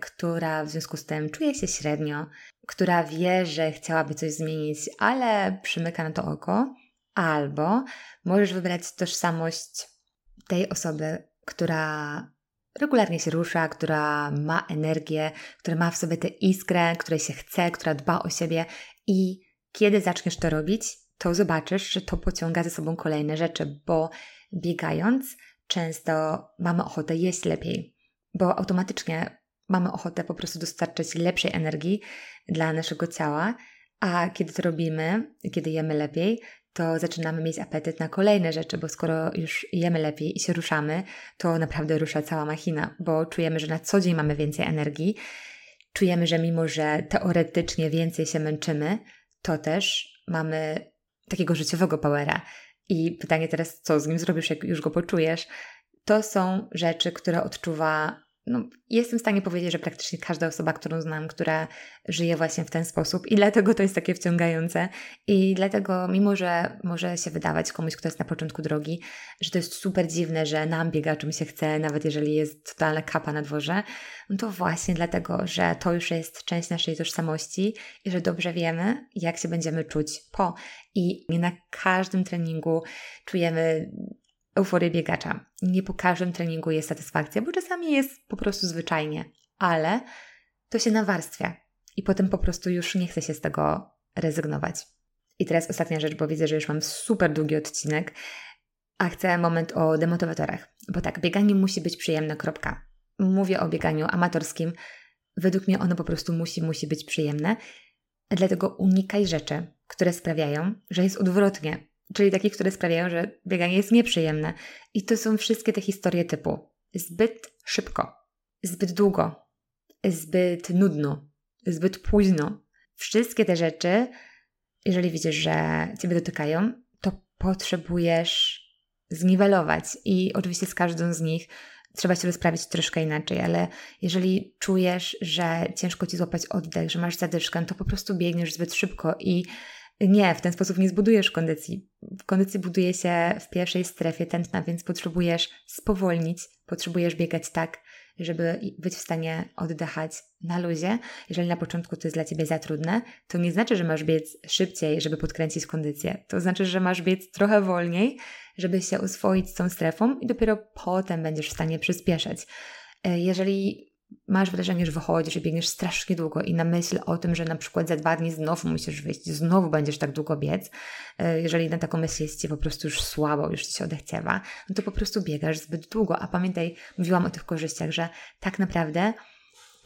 która w związku z tym czuje się średnio, która wie, że chciałaby coś zmienić, ale przymyka na to oko, albo możesz wybrać tożsamość tej osoby, która regularnie się rusza, która ma energię, która ma w sobie tę iskrę, której się chce, która dba o siebie. I kiedy zaczniesz to robić, to zobaczysz, że to pociąga ze sobą kolejne rzeczy, bo biegając często mamy ochotę jeść lepiej, bo automatycznie mamy ochotę po prostu dostarczyć lepszej energii dla naszego ciała, a kiedy to robimy, kiedy jemy lepiej, to zaczynamy mieć apetyt na kolejne rzeczy, bo skoro już jemy lepiej i się ruszamy, to naprawdę rusza cała machina, bo czujemy, że na co dzień mamy więcej energii. Czujemy, że mimo, że teoretycznie więcej się męczymy, to też mamy takiego życiowego powera. I pytanie teraz, co z nim zrobisz, jak już go poczujesz? To są rzeczy, które odczuwa no, jestem w stanie powiedzieć, że praktycznie każda osoba, którą znam, która żyje właśnie w ten sposób i dlatego to jest takie wciągające i dlatego, mimo że może się wydawać komuś, kto jest na początku drogi, że to jest super dziwne, że nam biega czym się chce, nawet jeżeli jest totalna kapa na dworze, no to właśnie dlatego, że to już jest część naszej tożsamości i że dobrze wiemy, jak się będziemy czuć po. I na każdym treningu czujemy euforię biegacza. Nie po każdym treningu jest satysfakcja, bo czasami jest po prostu zwyczajnie, ale to się nawarstwia i potem po prostu już nie chce się z tego rezygnować. I teraz ostatnia rzecz, bo widzę, że już mam super długi odcinek, a chcę moment o demotywatorach. Bo tak, bieganie musi być przyjemne, kropka. Mówię o bieganiu amatorskim. Według mnie ono po prostu musi, musi być przyjemne. Dlatego unikaj rzeczy, które sprawiają, że jest odwrotnie, czyli takich, które sprawiają, że bieganie jest nieprzyjemne. I to są wszystkie te historie typu zbyt szybko, zbyt długo, zbyt nudno, zbyt późno. Wszystkie te rzeczy, jeżeli widzisz, że Ciebie dotykają, to potrzebujesz zniwelować. I oczywiście z każdą z nich trzeba się rozprawić troszkę inaczej, ale jeżeli czujesz, że ciężko Ci złapać oddech, że masz zadyszkę, to po prostu biegniesz zbyt szybko i nie, w ten sposób nie zbudujesz kondycji. Kondycji buduje się w pierwszej strefie tętna, więc potrzebujesz spowolnić, potrzebujesz biegać tak, żeby być w stanie oddychać na luzie. Jeżeli na początku to jest dla Ciebie za trudne, to nie znaczy, że masz biec szybciej, żeby podkręcić kondycję. To znaczy, że masz biec trochę wolniej, żeby się oswoić z tą strefą i dopiero potem będziesz w stanie przyspieszać. E, jeżeli masz wrażenie, że wychodzisz i biegniesz strasznie długo i na myśl o tym, że na przykład za dwa dni znowu musisz wyjść, znowu będziesz tak długo biec, e, jeżeli na taką myśl jest Ci po prostu już słabo, już Ci się odechciewa, no to po prostu biegasz zbyt długo. A pamiętaj, mówiłam o tych korzyściach, że tak naprawdę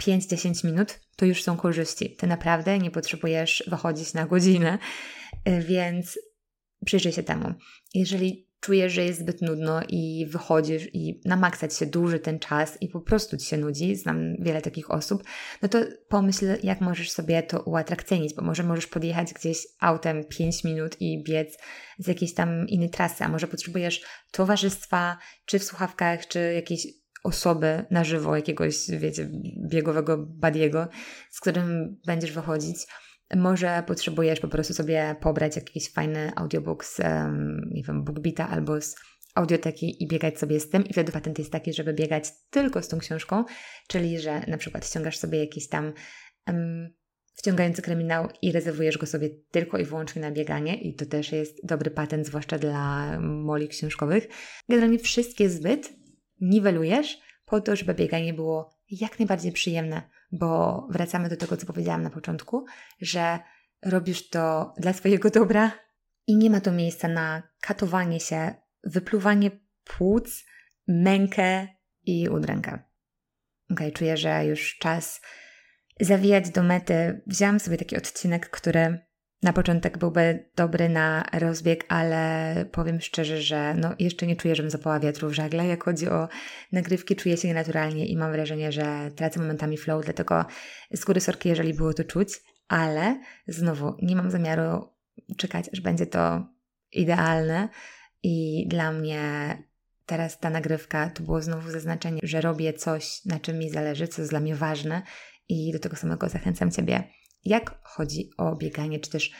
5-10 minut to już są korzyści. Ty naprawdę nie potrzebujesz wychodzić na godzinę, e, więc przyjrzyj się temu. Jeżeli czujesz, że jest zbyt nudno i wychodzisz i na maksa ci się dłuży ten czas i po prostu ci się nudzi, znam wiele takich osób, no to pomyśl, jak możesz sobie to uatrakcyjnić, bo może możesz podjechać gdzieś autem 5 minut i biec z jakiejś tam innej trasy, a może potrzebujesz towarzystwa, czy w słuchawkach, czy jakiejś osoby na żywo, jakiegoś, wiecie, biegowego badiego, z którym będziesz wychodzić Może potrzebujesz po prostu sobie pobrać jakiś fajny audiobook z, nie wiem, BookBeata albo z audioteki i biegać sobie z tym. I wtedy patent jest taki, żeby biegać tylko z tą książką, czyli że na przykład ściągasz sobie jakiś tam um, wciągający kryminał i rezerwujesz go sobie tylko i wyłącznie na bieganie i to też jest dobry patent, zwłaszcza dla moli książkowych. Generalnie wszystkie zbyt niwelujesz po to, żeby bieganie było jak najbardziej przyjemne, bo wracamy do tego, co powiedziałam na początku, że robisz to dla swojego dobra i nie ma tu miejsca na katowanie się, wypluwanie płuc, mękę i udrękę. Ok, czuję, że już czas zawijać do mety. Wziąłam sobie taki odcinek, który na początek byłby dobry na rozbieg, ale powiem szczerze, że no jeszcze nie czuję, żebym zapała wiatru w żagle. Jak chodzi o nagrywki, czuję się nienaturalnie i mam wrażenie, że tracę momentami flow, dlatego z góry sorki, jeżeli było to czuć, ale znowu nie mam zamiaru czekać, aż będzie to idealne i dla mnie teraz ta nagrywka to było znowu zaznaczenie, że robię coś, na czym mi zależy, co jest dla mnie ważne i do tego samego zachęcam Ciebie, jak chodzi o bieganie, czy też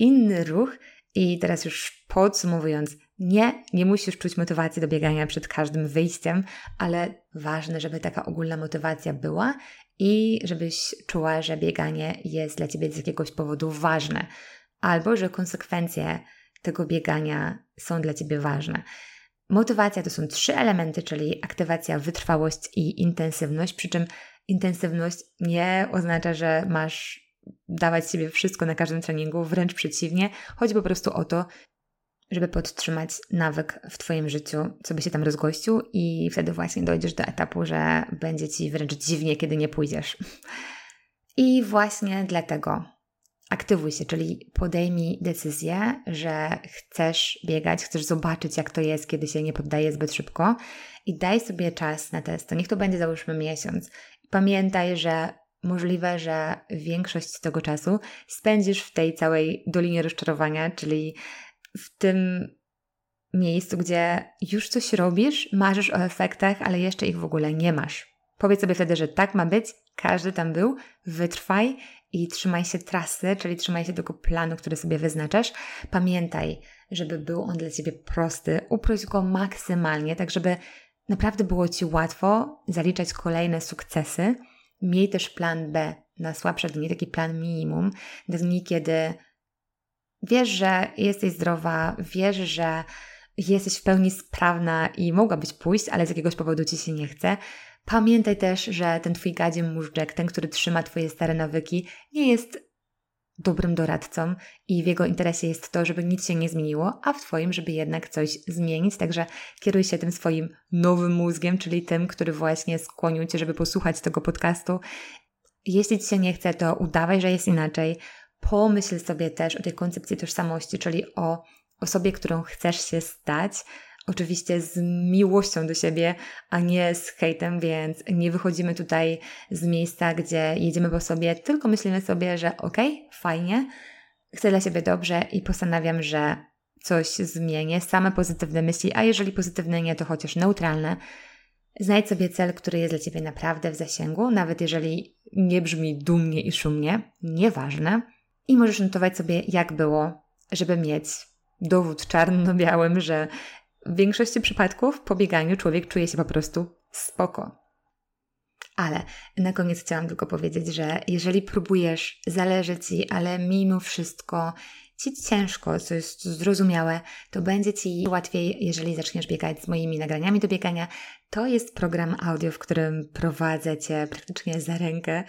inny ruch. I teraz już podsumowując, nie, nie musisz czuć motywacji do biegania przed każdym wyjściem, ale ważne, żeby taka ogólna motywacja była i żebyś czuła, że bieganie jest dla Ciebie z jakiegoś powodu ważne, albo że konsekwencje tego biegania są dla Ciebie ważne. Motywacja to są trzy elementy, czyli aktywacja, wytrwałość i intensywność, przy czym intensywność nie oznacza, że masz dawać siebie wszystko na każdym treningu, wręcz przeciwnie. Chodzi po prostu o to, żeby podtrzymać nawyk w Twoim życiu, co by się tam rozgościł, i wtedy właśnie dojdziesz do etapu, że będzie Ci wręcz dziwnie, kiedy nie pójdziesz. I właśnie dlatego aktywuj się, czyli podejmij decyzję, że chcesz biegać, chcesz zobaczyć, jak to jest, kiedy się nie poddaje zbyt szybko i daj sobie czas na test. To niech to będzie załóżmy miesiąc. Pamiętaj, że możliwe, że większość tego czasu spędzisz w tej całej dolinie rozczarowania, czyli w tym miejscu, gdzie już coś robisz, marzysz o efektach, ale jeszcze ich w ogóle nie masz. Powiedz sobie wtedy, że tak ma być, każdy tam był, wytrwaj i trzymaj się trasy, czyli trzymaj się tego planu, który sobie wyznaczasz. Pamiętaj, żeby był on dla Ciebie prosty, uprość go maksymalnie, tak żeby naprawdę było Ci łatwo zaliczać kolejne sukcesy. Miej też plan B na słabsze dni, taki plan minimum, dni, kiedy wiesz, że jesteś zdrowa, wiesz, że jesteś w pełni sprawna i mogłabyś pójść, ale z jakiegoś powodu Ci się nie chce. Pamiętaj też, że ten Twój gadzie móżdżek, ten, który trzyma Twoje stare nawyki, nie jest dobrym doradcą i w jego interesie jest to, żeby nic się nie zmieniło, a w Twoim, żeby jednak coś zmienić. Także kieruj się tym swoim nowym mózgiem, czyli tym, który właśnie skłonił Cię, żeby posłuchać tego podcastu. Jeśli Ci się nie chce, to udawaj, że jest inaczej. Pomyśl sobie też o tej koncepcji tożsamości, czyli o osobie, którą chcesz się stać, oczywiście z miłością do siebie, a nie z hejtem, więc nie wychodzimy tutaj z miejsca, gdzie jedziemy po sobie, tylko myślimy sobie, że okej, okay, fajnie, chcę dla siebie dobrze i postanawiam, że coś zmienię, same pozytywne myśli, a jeżeli pozytywne nie, to chociaż neutralne. Znajdź sobie cel, który jest dla Ciebie naprawdę w zasięgu, nawet jeżeli nie brzmi dumnie i szumnie, nieważne. I możesz notować sobie, jak było, żeby mieć dowód czarno-białym, że w większości przypadków po bieganiu człowiek czuje się po prostu spoko. Ale na koniec chciałam tylko powiedzieć, że jeżeli próbujesz, zależy ci, ale mimo wszystko ci ciężko, co jest zrozumiałe, to będzie ci łatwiej, jeżeli zaczniesz biegać z moimi nagraniami do biegania. To jest program audio, w którym prowadzę cię praktycznie za rękę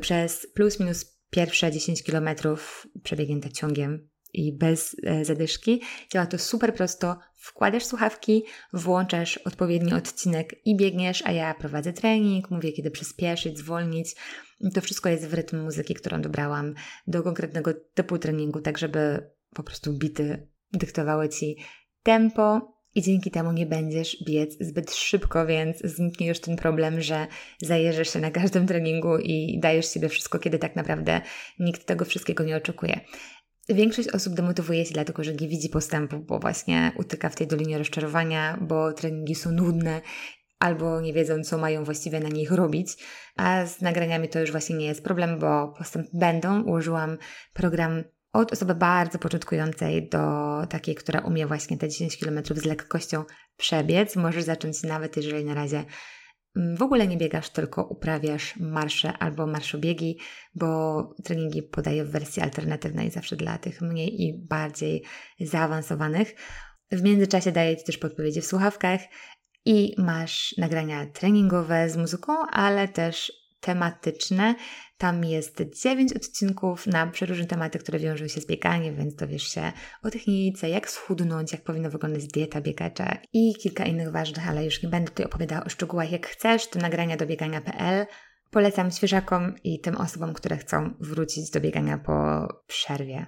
przez plus minus pierwsze 10 kilometrów przebiegnięte ciągiem i bez e, zadyszki. Działa to super prosto. Wkładasz słuchawki, włączasz odpowiedni odcinek i biegniesz, a ja prowadzę trening, mówię kiedy przyspieszyć, zwolnić. To wszystko jest w rytm muzyki, którą dobrałam do konkretnego typu treningu, tak żeby po prostu bity dyktowały Ci tempo i dzięki temu nie będziesz biec zbyt szybko, więc zniknie już ten problem, że zajeżdżasz się na każdym treningu i dajesz sobie wszystko, kiedy tak naprawdę nikt tego wszystkiego nie oczekuje. Większość osób demotywuje się dlatego, że nie widzi postępu, bo właśnie utyka w tej dolinie rozczarowania, bo treningi są nudne, albo nie wiedzą, co mają właściwie na nich robić. A z nagraniami to już właśnie nie jest problem, bo postęp będą. Ułożyłam program od osoby bardzo początkującej do takiej, która umie właśnie te 10 km z lekkością przebiec. Możesz zacząć nawet, jeżeli na razie w ogóle nie biegasz, tylko uprawiasz marsze albo marszobiegi, bo treningi podaję w wersji alternatywnej zawsze dla tych mniej i bardziej zaawansowanych. W międzyczasie daję Ci też podpowiedzi w słuchawkach i masz nagrania treningowe z muzyką, ale też tematyczne. Tam jest dziewięć odcinków na przeróżne tematy, które wiążą się z bieganiem, więc dowiesz się o technice, jak schudnąć, jak powinna wyglądać dieta biegacza i kilka innych ważnych, ale już nie będę tutaj opowiadała o szczegółach. Jak chcesz, to nagrania do biegania.pl polecam świeżakom i tym osobom, które chcą wrócić do biegania po przerwie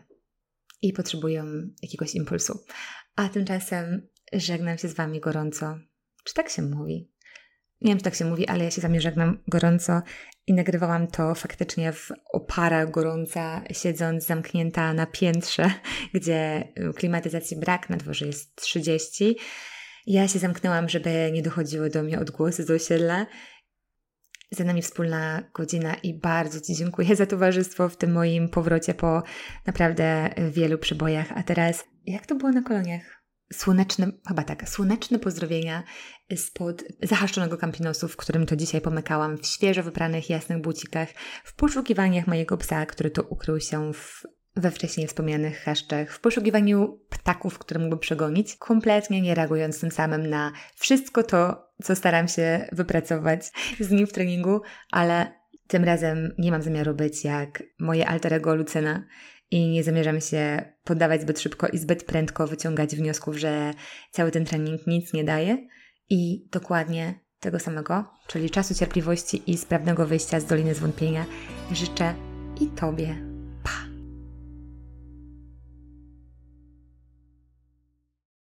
i potrzebują jakiegoś impulsu. A tymczasem żegnam się z Wami gorąco. Czy tak się mówi? Nie wiem, czy tak się mówi, ale ja się z Wami żegnam gorąco i nagrywałam to faktycznie w oparach gorąca, siedząc zamknięta na piętrze, gdzie klimatyzacji brak, na dworze jest 30. Ja się zamknęłam, żeby nie dochodziły do mnie odgłosy z osiedla. Za nami wspólna godzina i bardzo Ci dziękuję za towarzystwo w tym moim powrocie po naprawdę wielu przybojach. A teraz, jak to było na koloniach? Słoneczne, chyba tak, słoneczne pozdrowienia spod zahaszczonego kampinosu, w którym to dzisiaj pomykałam w świeżo wypranych jasnych bucikach, w poszukiwaniach mojego psa, który to ukrył się w, we wcześniej wspomnianych chaszczach, w poszukiwaniu ptaków, które mógłby przegonić, kompletnie nie reagując tym samym na wszystko to, co staram się wypracować z nim w treningu, ale tym razem nie mam zamiaru być jak moje alter ego Lucyna i nie zamierzam się poddawać zbyt szybko i zbyt prędko wyciągać wniosków, że cały ten trening nic nie daje i dokładnie tego samego, czyli czasu cierpliwości i sprawnego wyjścia z Doliny Zwątpienia życzę i Tobie.